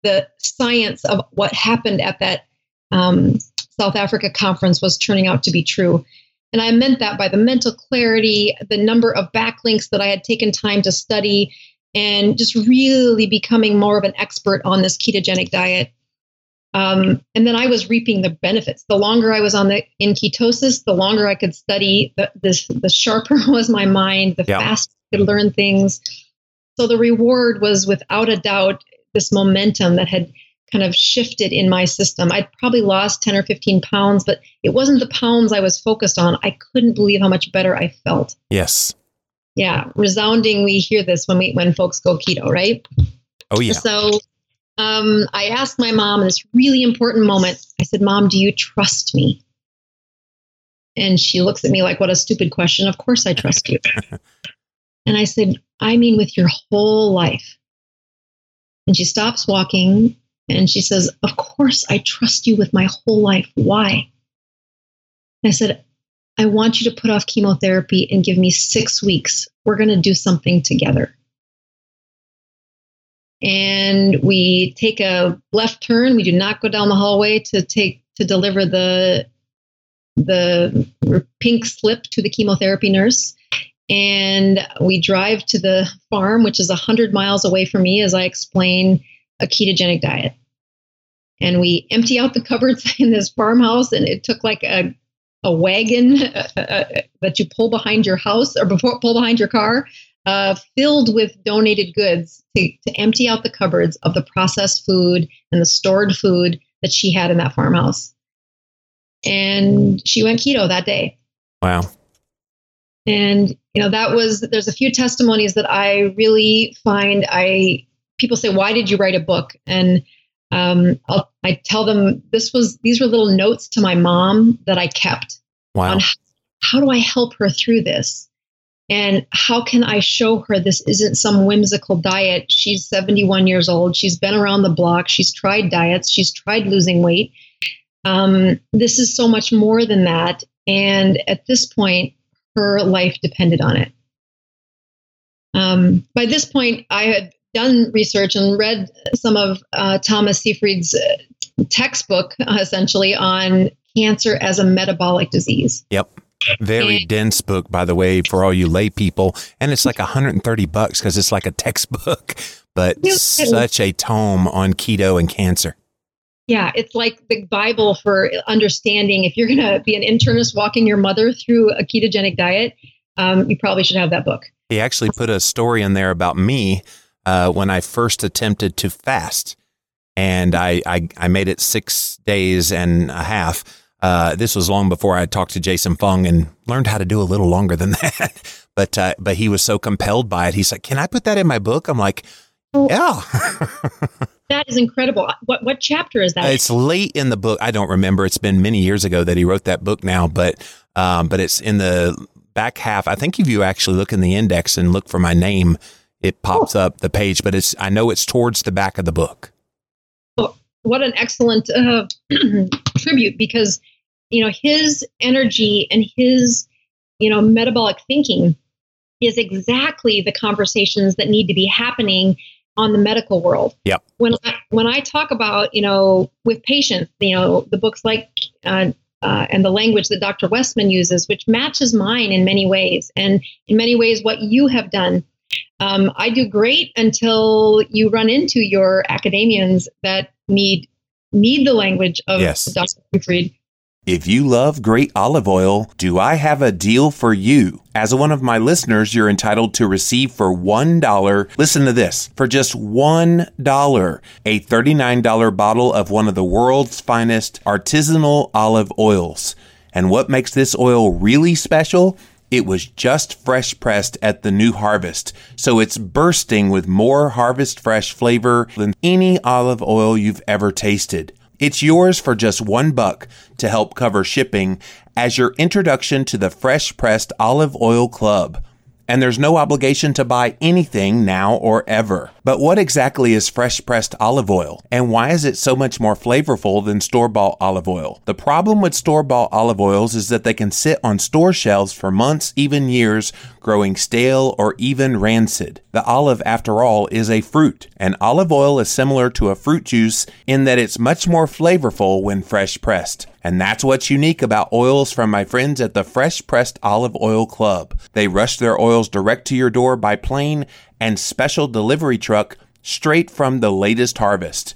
Speaker 3: the science of what happened at that um, South Africa conference was turning out to be true. And I meant that by the mental clarity, the number of backlinks that I had taken time to study, and just really becoming more of an expert on this ketogenic diet. Um, and then I was reaping the benefits. The longer I was on the in ketosis, the longer I could study. The this, the sharper [LAUGHS] was my mind. The faster I could learn things. So the reward was without a doubt this momentum that had kind of shifted in my system. I'd probably lost 10 or 15 pounds, but it wasn't the pounds I was focused on. I couldn't believe how much better I felt.
Speaker 1: Yes.
Speaker 3: Yeah, resounding. We hear this when we when folks go keto, right?
Speaker 1: Oh yeah.
Speaker 3: So um, I asked my mom in this really important moment, I said, Mom, do you trust me? And she looks at me like, What a stupid question. Of course I trust you. [LAUGHS] and I said, I mean, with your whole life. And she stops walking and she says, Of course I trust you with my whole life. Why? And I said, I want you to put off chemotherapy and give me six weeks. We're going to do something together and we take a left turn. We do not go down the hallway to take to deliver the the pink slip to the chemotherapy nurse. And we drive to the farm, which is a 100 miles away from me, as I explain a ketogenic diet. And we empty out the cupboards [LAUGHS] in this farmhouse, and it took like a, a wagon [LAUGHS] uh, uh, that you pull behind your house or before pull behind your car uh, filled with donated goods to, to empty out the cupboards of the processed food and the stored food that she had in that farmhouse. And she went keto that day.
Speaker 1: Wow.
Speaker 3: And you know that was there's a few testimonies that I really find I people say why did you write a book and um, I'll, I tell them this was these were little notes to my mom that I kept
Speaker 1: wow. on
Speaker 3: how, how do I help her through this and how can I show her this isn't some whimsical diet? She's 71 years old. She's been around the block. She's tried diets. She's tried losing weight. Um, this is so much more than that. And at this point, her life depended on it. Um, by this point, I had done research and read some of uh, Thomas Seyfried's uh, textbook, uh, essentially, on cancer as a metabolic disease.
Speaker 1: Yep. Very dense book, by the way, for all you lay people. And it's like 130 bucks because it's like a textbook, [LAUGHS] but such a tome on keto and cancer.
Speaker 3: Yeah, it's like the Bible for understanding. If you're going to be an internist walking your mother through a ketogenic diet, um, you probably should have that book.
Speaker 1: He actually put a story in there about me uh, when I first attempted to fast. And I, I, I made it six days and a half Uh, this was long before I talked to Jason Fung and learned how to do a little longer than [LAUGHS] that. but uh, but he was so compelled by it. He's like, "Can I put that in my book?" I'm like, "Yeah." [LAUGHS]
Speaker 3: that is incredible. What what chapter is that?
Speaker 1: It's late in the book. I don't remember. It's been many years ago that he wrote that book now, but um, but it's in the back half. I think if you actually look in the index and look for my name, it pops oh. up the page. But it's I know it's towards the back of the book.
Speaker 3: Oh, what an excellent uh, [CLEARS THROAT] tribute because you know his energy and his you know metabolic thinking is exactly the conversations that need to be happening on the medical world.
Speaker 1: Yep.
Speaker 3: When I, when I talk about you know with patients, you know the books like uh, uh, and the language that Dr. Westman uses, which matches mine in many ways, and in many ways what you have done. Um, I do great until you run into your academians that need need the language of
Speaker 1: yes.
Speaker 3: Dr. Fried.
Speaker 1: If you love great olive oil, do I have a deal for you? As one of my listeners, you're entitled to receive for $1. Listen to this. For just $1, a $39 bottle of one of the world's finest artisanal olive oils. And what makes this oil really special? It was just fresh pressed at the new harvest, so it's bursting with more harvest fresh flavor than any olive oil you've ever tasted. It's yours for just one buck to help cover shipping as your introduction to the Fresh Pressed Olive Oil Club and there's no obligation to buy anything now or ever. But what exactly is fresh pressed olive oil? And why is it so much more flavorful than store bought olive oil? The problem with store bought olive oils is that they can sit on store shelves for months, even years, growing stale or even rancid. The olive, after all, is a fruit, and olive oil is similar to a fruit juice in that it's much more flavorful when fresh pressed. And that's what's unique about oils from my friends at the Fresh Pressed Olive Oil Club. They rush their oils direct to your door by plane and special delivery truck straight from the latest harvest.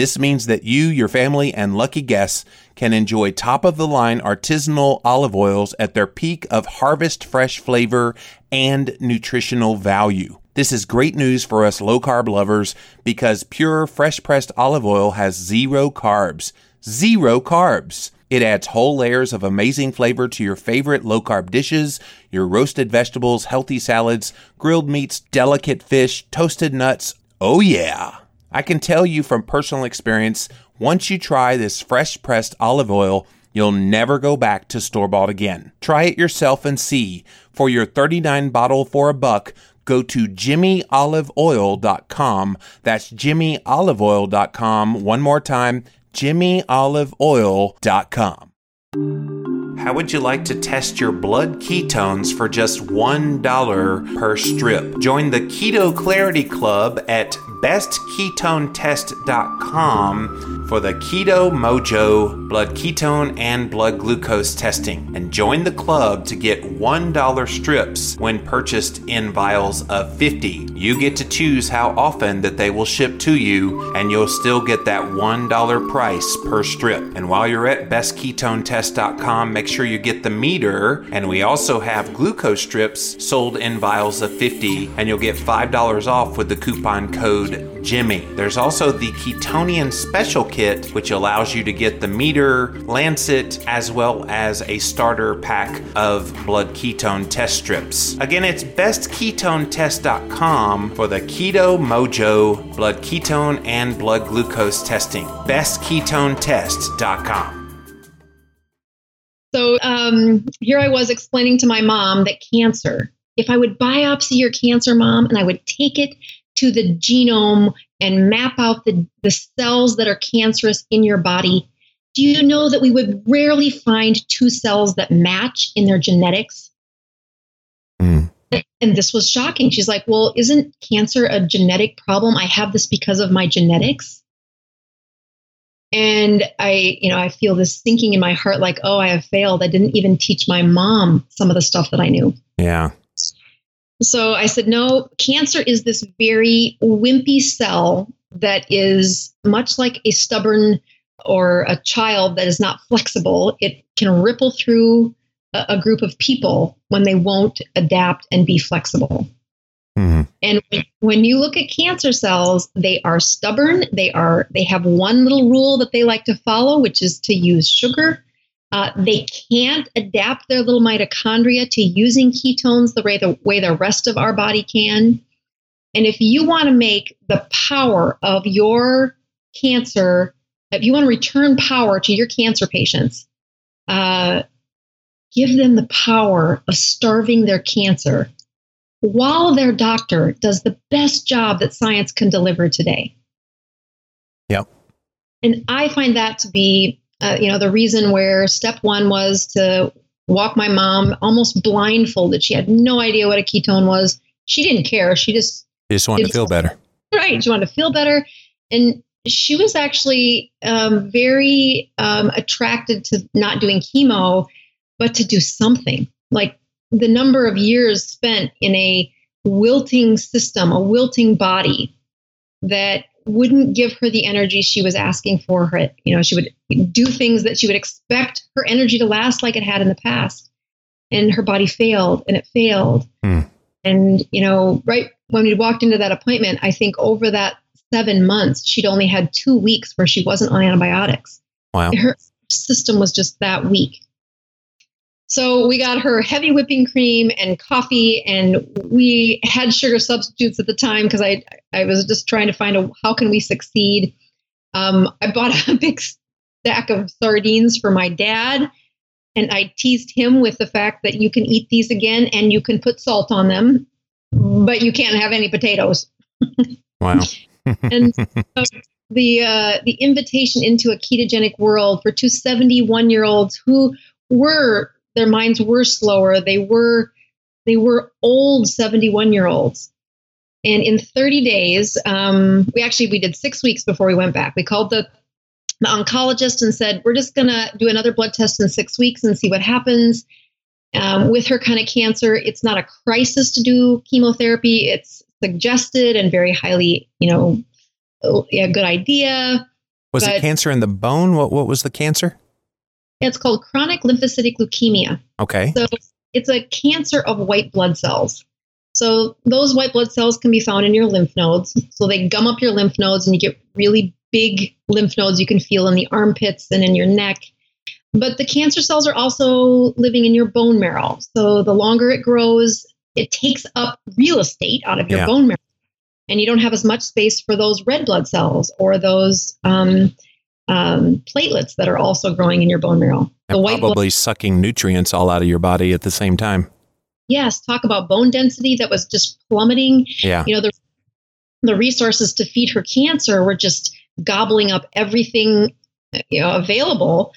Speaker 1: This means that you, your family, and lucky guests can enjoy top of the line artisanal olive oils at their peak of harvest fresh flavor and nutritional value. This is great news for us low carb lovers because pure fresh pressed olive oil has zero carbs zero carbs. It adds whole layers of amazing flavor to your favorite low carb dishes, your roasted vegetables, healthy salads, grilled meats, delicate fish, toasted nuts. Oh, yeah. I can tell you from personal experience, once you try this fresh pressed olive oil, you'll never go back to store bought again. Try it yourself and see. For your 39 bottle for a buck, go to jimmyoliveoil.com. That's jimmyoliveoil.com. One more time, jimmyoliveoil.com. How would you like to test your blood ketones for just $1 per strip? Join the Keto Clarity Club at bestketonetest.com for the Keto Mojo blood ketone and blood glucose testing and join the club to get $1 strips when purchased in vials of 50. You get to choose how often that they will ship to you and you'll still get that $1 price per strip. And while you're at bestketonetest.com, make sure you get the meter and we also have glucose strips sold in vials of 50 and you'll get $5 off with the coupon code Jimmy. There's also the Ketonian Special Kit, which allows you to get the meter, lancet, as well as a starter pack of blood ketone test strips. Again, it's bestketonetest.com for the Keto Mojo blood ketone and blood glucose testing. Bestketonetest.com.
Speaker 3: So um, here I was explaining to my mom that cancer, if I would biopsy your cancer, mom, and I would take it to the genome and map out the, the cells that are cancerous in your body, do you know that we would rarely find two cells that match in their genetics? Mm. And this was shocking. She's like, Well, isn't cancer a genetic problem? I have this because of my genetics. And I, you know, I feel this sinking in my heart like, oh, I have failed. I didn't even teach my mom some of the stuff that I knew.
Speaker 1: Yeah.
Speaker 3: So I said, no, cancer is this very wimpy cell that is much like a stubborn or a child that is not flexible. It can ripple through a, a group of people when they won't adapt and be flexible. Mm-hmm. And when you look at cancer cells, they are stubborn. They are they have one little rule that they like to follow, which is to use sugar. Uh, they can't adapt their little mitochondria to using ketones the way the way the rest of our body can. And if you want to make the power of your cancer, if you want to return power to your cancer patients, uh, give them the power of starving their cancer while their doctor does the best job that science can deliver today.
Speaker 1: Yep.
Speaker 3: And I find that to be, uh, you know, the reason where step one was to walk my mom almost blindfolded. She had no idea what a ketone was. She didn't care. She just
Speaker 1: you just wanted to feel better.
Speaker 3: Right. She wanted to feel better. And she was actually um, very um, attracted to not doing chemo, but to do something. Like the number of years spent in a wilting system, a wilting body that wouldn't give her the energy she was asking for her you know she would do things that she would expect her energy to last like it had in the past. And her body failed and it failed. Hmm. and you know right when we walked into that appointment i think over that seven months she'd only had two weeks where she wasn't on antibiotics.
Speaker 1: Wow.
Speaker 3: Her system was just that weak so we got her heavy whipping cream and coffee, and we had sugar substitutes at the time because I I was just trying to find a how can we succeed. Um, I bought [LAUGHS] a big stack of sardines for my dad, and I teased him with the fact that you can eat these again and you can put salt on them, but you can't have any potatoes.
Speaker 1: Wow. [LAUGHS]
Speaker 3: and so the uh, the invitation into a ketogenic world for two 71 year olds who were their minds were slower. They were they were old 71 year olds. And in 30 days, um, we actually we did six weeks before we went back. We called the the oncologist and said, "We're just gonna do another blood test in six weeks and see what happens." Um, with her kind of cancer, it's not a crisis to do chemotherapy. It's suggested and very highly, you know, a good idea.
Speaker 1: Was it cancer in the bone? What what was the cancer?
Speaker 3: It's called chronic lymphocytic leukemia.
Speaker 1: Okay.
Speaker 3: So it's a cancer of white blood cells. So those white blood cells can be found in your lymph nodes. So they gum up your lymph nodes and you get really big lymph nodes you can feel in the armpits and in your neck. But the cancer cells are also living in your bone marrow. So the longer it grows, it takes up real estate out of your yeah. bone marrow. And you don't have as much space for those red blood cells or those um, um, platelets that are also growing in your bone marrow.
Speaker 1: The and white probably blood- sucking nutrients all out of your body at the same time.
Speaker 3: Yes, talk about bone density that was just plummeting.
Speaker 1: Yeah.
Speaker 3: You know, the, the resources to feed her cancer were just gobbling up everything you know, available.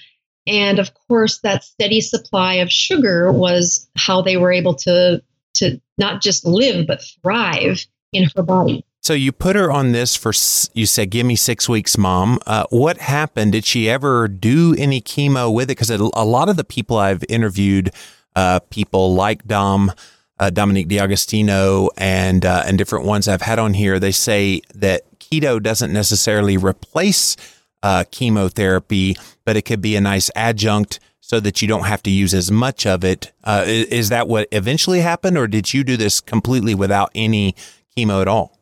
Speaker 3: And of course, that steady supply of sugar was how they were able to to not just live but thrive in her body.
Speaker 1: So you put her on this for, you said, give me six weeks, mom. Uh, what happened? Did she ever do any chemo with it? Because a lot of the people I've interviewed, uh, people like Dom, uh, Dominic D'Agostino, and uh, and different ones I've had on here, they say that keto doesn't necessarily replace uh, chemotherapy, but it could be a nice adjunct so that you don't have to use as much of it. Uh, is that what eventually happened, or did you do this completely without any chemo at all?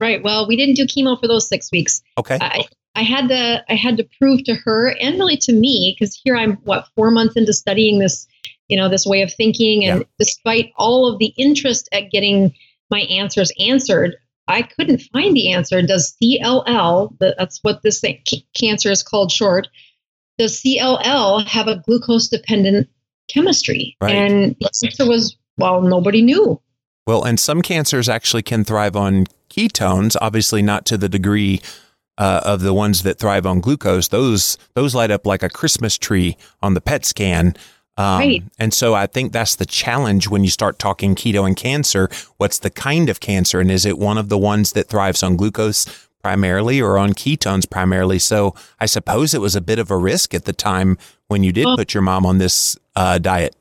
Speaker 3: Right. Well, we didn't do chemo for those six weeks.
Speaker 1: Okay.
Speaker 3: I, I had to I had to prove to her and really to me because here I'm what four months into studying this you know this way of thinking and yeah. despite all of the interest at getting my answers answered I couldn't find the answer. Does CLL that's what this thing, cancer is called short does CLL have a glucose dependent chemistry?
Speaker 1: Right.
Speaker 3: And the answer was well nobody knew.
Speaker 1: Well, and some cancers actually can thrive on ketones, obviously not to the degree uh, of the ones that thrive on glucose. Those those light up like a Christmas tree on the PET scan. Um, right. And so I think that's the challenge when you start talking keto and cancer. What's the kind of cancer? And is it one of the ones that thrives on glucose primarily or on ketones primarily? So I suppose it was a bit of a risk at the time when you did well, put your mom on this uh, diet.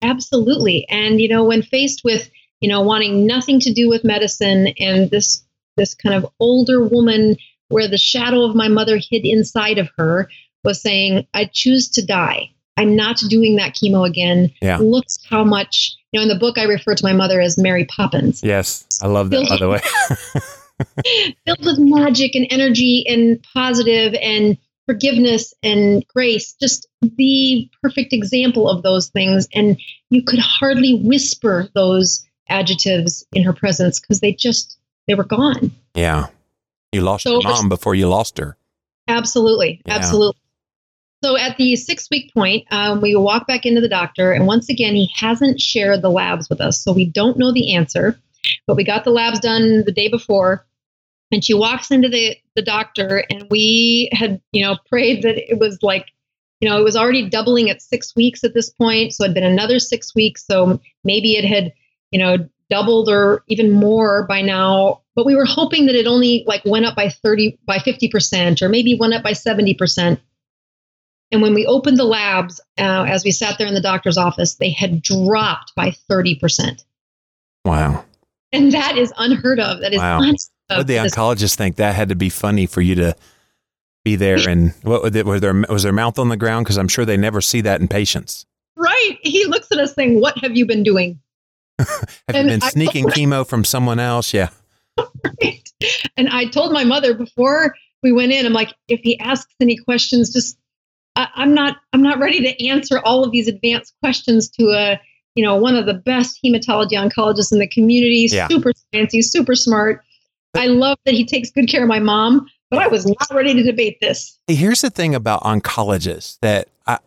Speaker 3: Absolutely. And, you know, when faced with you know, wanting nothing to do with medicine and this this kind of older woman where the shadow of my mother hid inside of her was saying, I choose to die. I'm not doing that chemo again.
Speaker 1: Yeah.
Speaker 3: Looks how much, you know, in the book I refer to my mother as Mary Poppins.
Speaker 1: Yes. I love that, by the way. [LAUGHS]
Speaker 3: filled with magic and energy and positive and forgiveness and grace, just the perfect example of those things. And you could hardly whisper those adjectives in her presence because they just they were gone.
Speaker 1: Yeah. You lost so your mom before you lost her.
Speaker 3: Absolutely. Yeah. Absolutely. So at the six week point, um, we walk back into the doctor, and once again, he hasn't shared the labs with us. So we don't know the answer, but we got the labs done the day before. And she walks into the, the doctor, and we had, you know, prayed that it was like, you know, it was already doubling at six weeks at this point. So it'd been another six weeks. So maybe it had, you know, doubled or even more by now but we were hoping that it only like went up by 30 by 50% or maybe went up by 70% and when we opened the labs uh, as we sat there in the doctor's office they had dropped by 30%
Speaker 1: wow.
Speaker 3: And that is unheard of. That is wow.
Speaker 1: what would the oncologist think? That had to be funny for you to be there and what was there was their mouth on the ground? Because i'm sure they never see that in patients.
Speaker 3: Right. He looks at us saying what have you been doing [LAUGHS]
Speaker 1: have and you been sneaking chemo from someone else yeah
Speaker 3: right. And I told my mother before we went in, I'm like, if he asks any questions, just I, I'm not I'm not ready to answer all of these advanced questions to a you know one of the best hematology oncologists in the community. Yeah. Super fancy, super smart. I love that he takes good care of my mom, but I was not ready to debate this.
Speaker 1: Here's the thing about oncologists that I,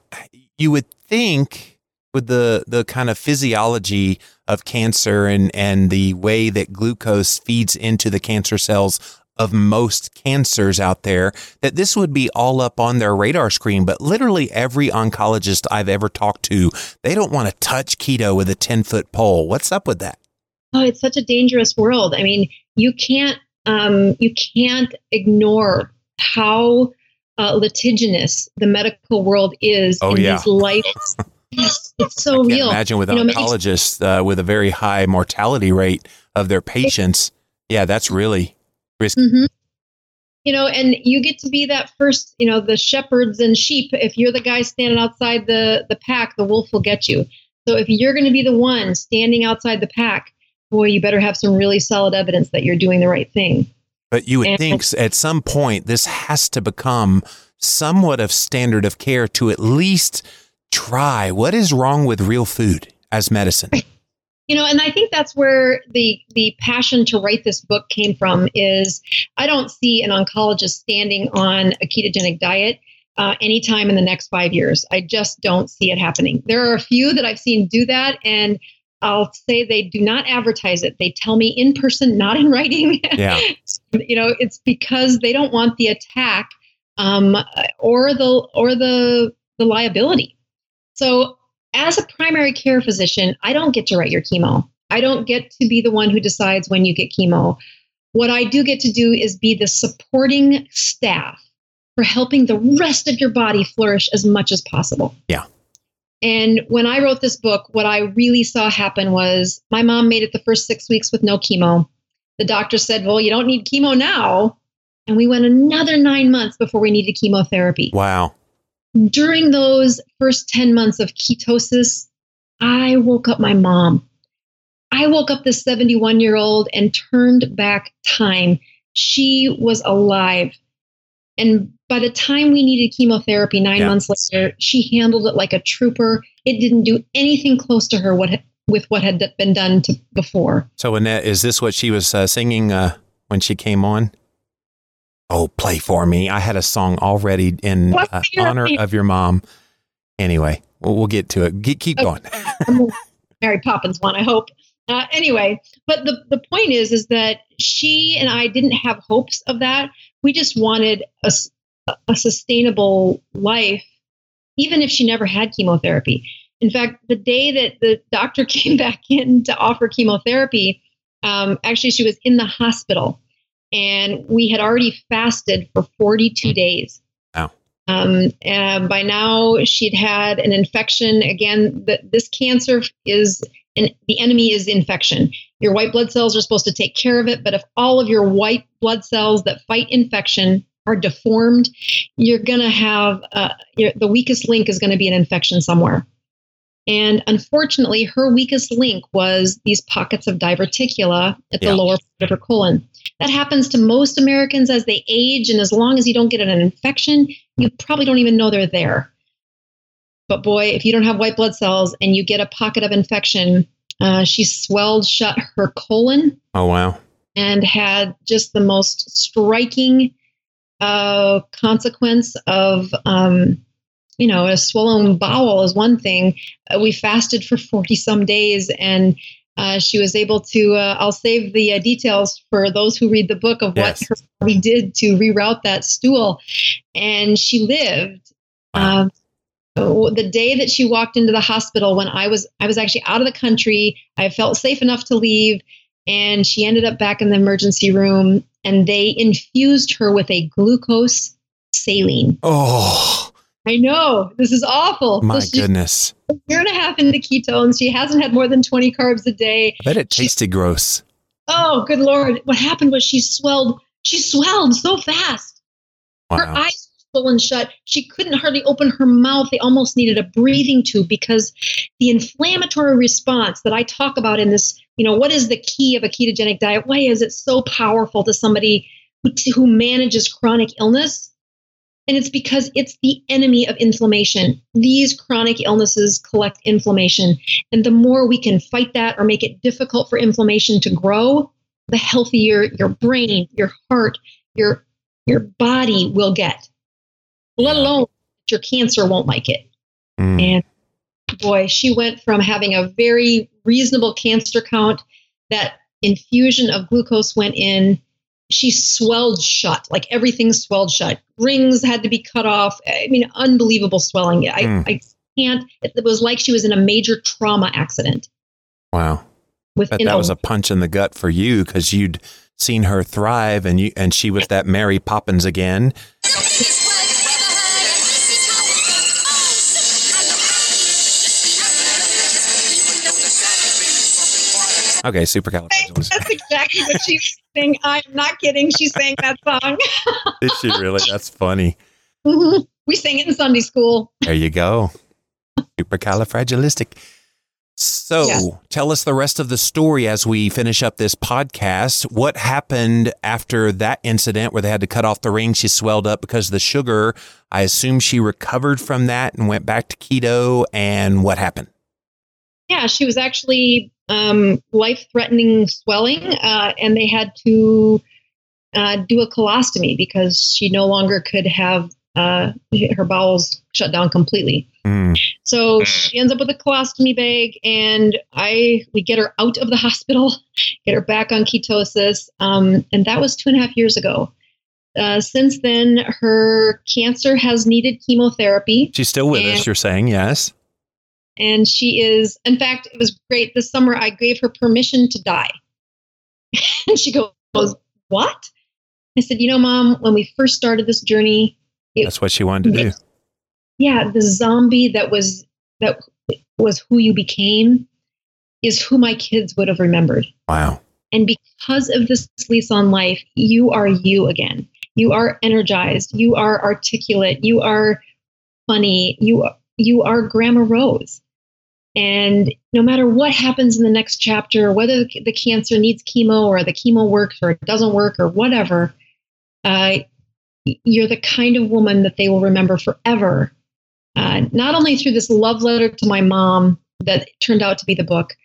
Speaker 1: you would think with the the kind of physiology of cancer and and the way that glucose feeds into the cancer cells of most cancers out there that this would be all up on their radar screen. But literally every oncologist I've ever talked to they don't want to touch keto with a 10 foot pole. What's up with that?
Speaker 3: Oh it's such a dangerous world. I mean you can't um, you can't ignore how uh, litigious the medical world is
Speaker 1: oh,
Speaker 3: in
Speaker 1: yeah.
Speaker 3: these life Yes, it's so
Speaker 1: I
Speaker 3: real.
Speaker 1: Imagine with you oncologists know, uh, with a very high mortality rate of their patients. Yeah, that's really risky. Mm-hmm.
Speaker 3: You know, and you get to be that first, you know, the shepherds and sheep. If you're the guy standing outside the the pack, the wolf will get you. So if you're going to be the one standing outside the pack, boy, you better have some really solid evidence that you're doing the right thing.
Speaker 1: But you would and, think at some point this has to become somewhat of standard of care to at least try. What is wrong with real food as medicine? [LAUGHS]
Speaker 3: You know, and I think that's where the the passion to write this book came from. Is I don't see an oncologist standing on a ketogenic diet uh, anytime in the next five years. I just don't see it happening. There are a few that I've seen do that, and I'll say they do not advertise it. They tell me in person, not in writing. [LAUGHS]
Speaker 1: Yeah.
Speaker 3: you know, it's because they don't want the attack um, or the or the the liability. So, as a primary care physician, I don't get to write your chemo. I don't get to be the one who decides when you get chemo. What I do get to do is be the supporting staff for helping the rest of your body flourish as much as possible.
Speaker 1: Yeah.
Speaker 3: And when I wrote this book, what I really saw happen was my mom made it the first six weeks with no chemo. The doctor said, Well, you don't need chemo now. And we went another nine months before we needed chemotherapy.
Speaker 1: Wow
Speaker 3: during those first 10 months of ketosis, I woke up my mom. I woke up this 71 year old and turned back time. She was alive. And by the time we needed chemotherapy nine yeah. months later, she handled it like a trooper. It didn't do anything close to her what, with what had been done to, before.
Speaker 1: So, Annette, is this what she was uh, singing uh, when she came on? Oh, play for me. I had a song already in uh, honor of your mom. Anyway, we'll, we'll get to it. Get, keep going. [LAUGHS]
Speaker 3: Mary Poppins one, I hope. Uh, anyway, but the, the point is, is that she and I didn't have hopes of that. We just wanted a, a sustainable life, even if she never had chemotherapy. In fact, the day that the doctor [LAUGHS] came back in to offer chemotherapy, um, actually, she was in the hospital and we had already fasted for 42 days.
Speaker 1: Wow.
Speaker 3: Um, and by now, she'd had an infection. Again, the, this cancer is, and the enemy is infection. Your white blood cells are supposed to take care of it, but if all of your white blood cells that fight infection are deformed, you're going to have uh, the weakest link is going to be an infection somewhere. And unfortunately, her weakest link was these pockets of diverticula at the
Speaker 1: Yeah.
Speaker 3: lower part of her colon. That happens to most Americans as they age, and as long as you don't get an infection, you probably don't even know they're there. But boy, if you don't have white blood cells and you get a pocket of infection, uh, she swelled shut her colon
Speaker 1: Oh, wow.
Speaker 3: and had just the most striking uh, consequence of, um, you know, a swollen bowel is one thing. Uh, we fasted for [LAUGHS] 40 some days and uh, she was able to, uh, I'll save the uh, details for those who read the book of
Speaker 1: Yes.
Speaker 3: what her body did to reroute that stool. And she lived.
Speaker 1: Wow.
Speaker 3: Um, the day that she walked into the hospital when I was I was actually out of the country, I felt safe enough to leave and she ended up back in the emergency room and they infused her with a glucose saline.
Speaker 1: Oh,
Speaker 3: I know this is awful.
Speaker 1: my
Speaker 3: so
Speaker 1: goodness.
Speaker 3: a year and a half into ketones. She hasn't had more than 20 carbs a day.
Speaker 1: I bet it tasted gross.
Speaker 3: Oh, good lord! What happened was she swelled. She swelled so fast. Her eyes were swollen shut. She couldn't hardly open her mouth. They almost needed a breathing tube because the inflammatory response that I talk about in this, you know, what is the key of a ketogenic diet? Why is it so powerful to somebody who, who manages chronic illness? And it's because it's the enemy of inflammation. These chronic illnesses collect inflammation. And the more we can fight that or make it difficult for inflammation to grow, the healthier your brain, your heart, your your body will get. Let alone your cancer won't like it.
Speaker 1: Mm.
Speaker 3: And boy, she went from having a very reasonable cancer count. That infusion of glucose went in. She swelled shut, like everything swelled shut. Rings had to be cut off. I mean, unbelievable swelling. I,
Speaker 1: Mm.
Speaker 3: I can't. It was like she was in a major trauma accident.
Speaker 1: Wow. But
Speaker 3: Within
Speaker 1: that was a punch in the gut for you because you'd seen her thrive and you and she was that Mary Poppins again. Okay, supercalifragilistic. [LAUGHS]
Speaker 3: That's exactly what she's saying. I'm not kidding. She sang that song. [LAUGHS]
Speaker 1: Did she really? That's funny.
Speaker 3: Mhm. we sang it in Sunday school.
Speaker 1: There you go. Supercalifragilistic. So,
Speaker 3: Yeah.
Speaker 1: tell us the rest of the story as we finish up this podcast. What happened after that incident where they had to cut off the ring? She swelled up because of the sugar. I assume she recovered from that and went back to keto. And what happened?
Speaker 3: Yeah, she was actually um, life-threatening swelling, uh, and they had to uh, do a colostomy because she no longer could have uh, her bowels shut down completely.
Speaker 1: Mm,
Speaker 3: So she ends up with a colostomy bag, and I we get her out of the hospital, [LAUGHS] get her back on ketosis, um, and that was two and a half years ago. Uh, since then, her cancer has needed chemotherapy,
Speaker 1: she's still with us, you're saying, yes?
Speaker 3: And she is. In fact, it was great this summer. I gave her permission to die, [LAUGHS] and she goes, "What?" I said, "You know, Mom, when we first started this journey, it,
Speaker 1: That's what she wanted to do.
Speaker 3: yeah, the zombie that was that was who you became is who my kids would have remembered.
Speaker 1: Wow.
Speaker 3: And because of this lease on life, you are you again. You are energized. You are articulate. You are funny. You you are Grandma Rose. And no matter what happens in the next chapter, whether the cancer needs chemo or the chemo works or it doesn't work or whatever, uh, you're the kind of woman that they will remember forever. Uh, not only through this love letter to my mom that turned out to be the book,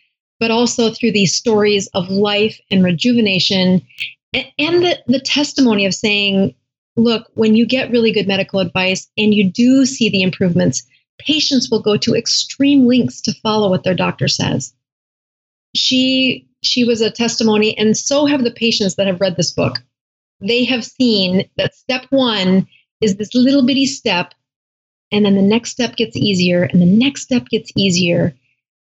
Speaker 3: but also through these stories of life and rejuvenation and, and the, the testimony of saying, look, when you get really good medical advice and you do see the improvements, patients will go to extreme lengths to follow what their doctor says. She she was a testimony, and so have the patients that have read this book. They have seen that step one is this little bitty step, and then the next step gets easier, and the next step gets easier.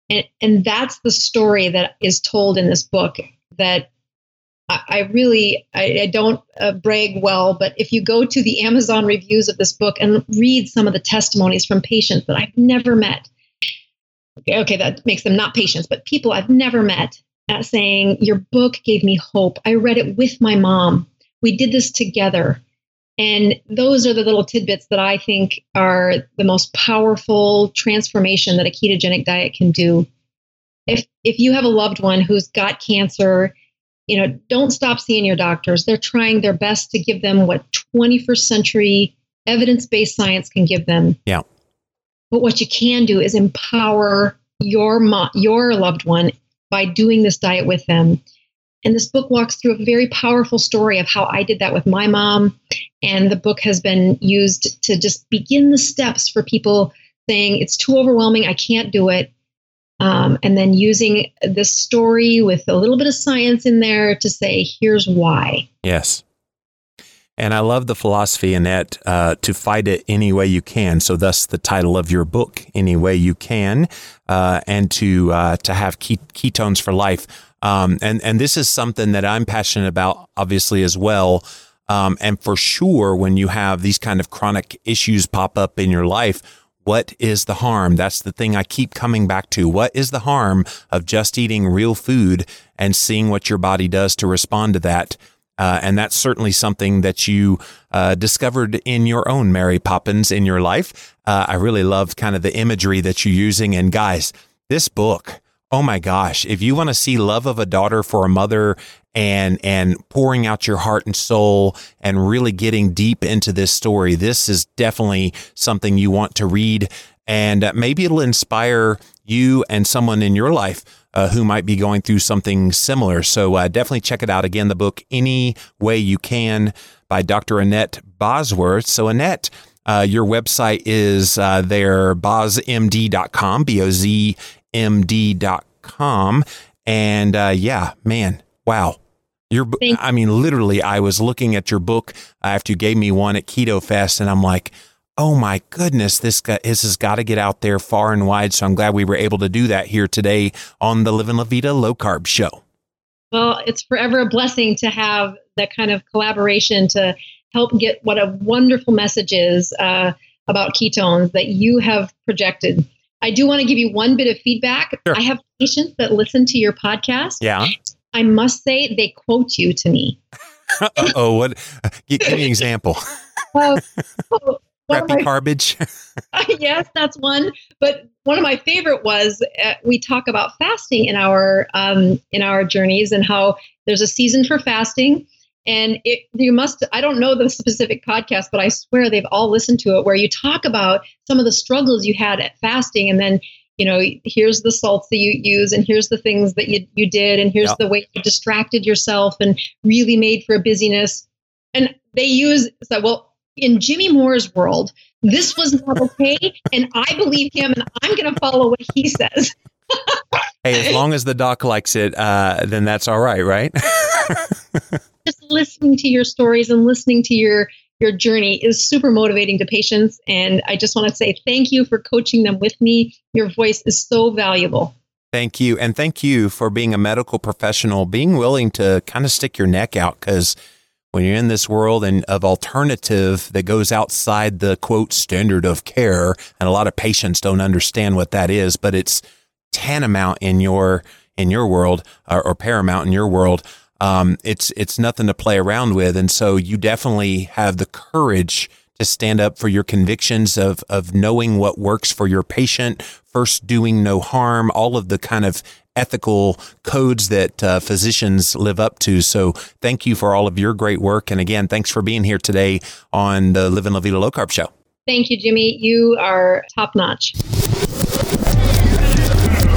Speaker 3: And, and that's the story that is told in this book that I, really I, I don't uh, brag well, but if you go to the Amazon reviews of this book and read some of the testimonies from patients that I've never met, okay, okay that makes them not patients, but people I've never met, uh, saying your book gave me hope. I read it with my mom. We did this together. And those are the little tidbits that I think are the most powerful transformation that a ketogenic diet can do. If if you have a loved one who's got cancer, you know, don't stop seeing your doctors. They're trying their best to give them what 21st century evidence-based science can give them.
Speaker 1: Yeah.
Speaker 3: But what you can do is empower your mo- your loved one by doing this diet with them. And this book walks through a very powerful story of how I did that with my mom. And the book has been used to just begin the steps for people saying, it's too overwhelming, I can't do it. Um, and then using this story with a little bit of science in there to say, here's why.
Speaker 1: Yes. And I love the philosophy in that uh, to fight it any way you can. So, thus the title of your book, "Any Way You Can," uh, and to uh, to have ketones for life. Um, and and this is something that I'm passionate about, obviously as well. Um, and for sure, when you have these kind of chronic issues pop up in your life, what is the harm? That's the thing I keep coming back to. What is the harm of just eating real food and seeing what your body does to respond to that? Uh, and that's certainly something that you uh, discovered in your own Mary Poppins in your life. Uh, I really love kind of the imagery that you're using. And guys, this book, oh my gosh, if you want to see love of a daughter for a mother and and pouring out your heart and soul and really getting deep into this story, this is definitely something you want to read. And uh, maybe it'll inspire you and someone in your life uh, who might be going through something similar. So uh, definitely check it out. Again, the book Any Way You Can by Dr. Annette Bosworth. So, Annette, uh, your website is uh, there, bozmd.com, B O Z M D.com. And uh, yeah, man, wow. Your, I mean, literally, I was looking at your book after you gave me one at Keto Fest, and I'm like, oh my goodness, this, guy, this has got to get out there far and wide. So I'm glad we were able to do that here today on the Living La Vida Low Carb Show.
Speaker 3: Well, it's forever a blessing to have that kind of collaboration to help get what a wonderful message is uh, about ketones that you have projected. I do want to give you one bit of feedback. Sure. I have patients that listen to your podcast.
Speaker 1: Yeah.
Speaker 3: I must say they quote you to me. [LAUGHS]
Speaker 1: oh, what? Give, give me an example. Uh, oh, [LAUGHS] Crappy my, garbage. [LAUGHS]
Speaker 3: yes, that's one. But one of my favorite was uh, we talk about fasting in our um, in our journeys and how there's a season for fasting. And it, you must, I don't know the specific podcast, but I swear they've all listened to it where you talk about some of the struggles you had at fasting. And then, you know, here's the salts that you use, and here's the things that you, you did, and here's the way you distracted yourself and really made for a busyness. And they use, so, well, in Jimmy Moore's world, this was not okay. And I believe him and I'm going to follow what he says. [LAUGHS]
Speaker 1: hey, as long as the doc likes it, uh, then that's all right, right? [LAUGHS]
Speaker 3: Just listening to your stories and listening to your your journey is super motivating to patients. And I just want to say thank you for coaching them with me. Your voice is so valuable.
Speaker 1: Thank you. And thank you for being a medical professional, being willing to kind of stick your neck out because when you're in this world and of alternative that goes outside the quote standard of care, and a lot of patients don't understand what that is, but it's tantamount in your in your world or, or paramount in your world. Um, it's it's nothing to play around with, and so you definitely have the courage to stand up for your convictions of of knowing what works for your patient, first doing no harm, all of the kind of ethical codes that uh, physicians live up to. So thank you for all of your great work. And again, thanks for being here today on the Living La Vida Low Carb Show.
Speaker 3: Thank you, Jimmy. You are top notch.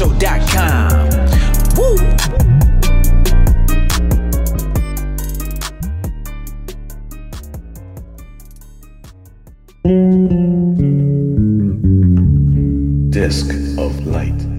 Speaker 2: talkshow.com. Woo! Disc of Light.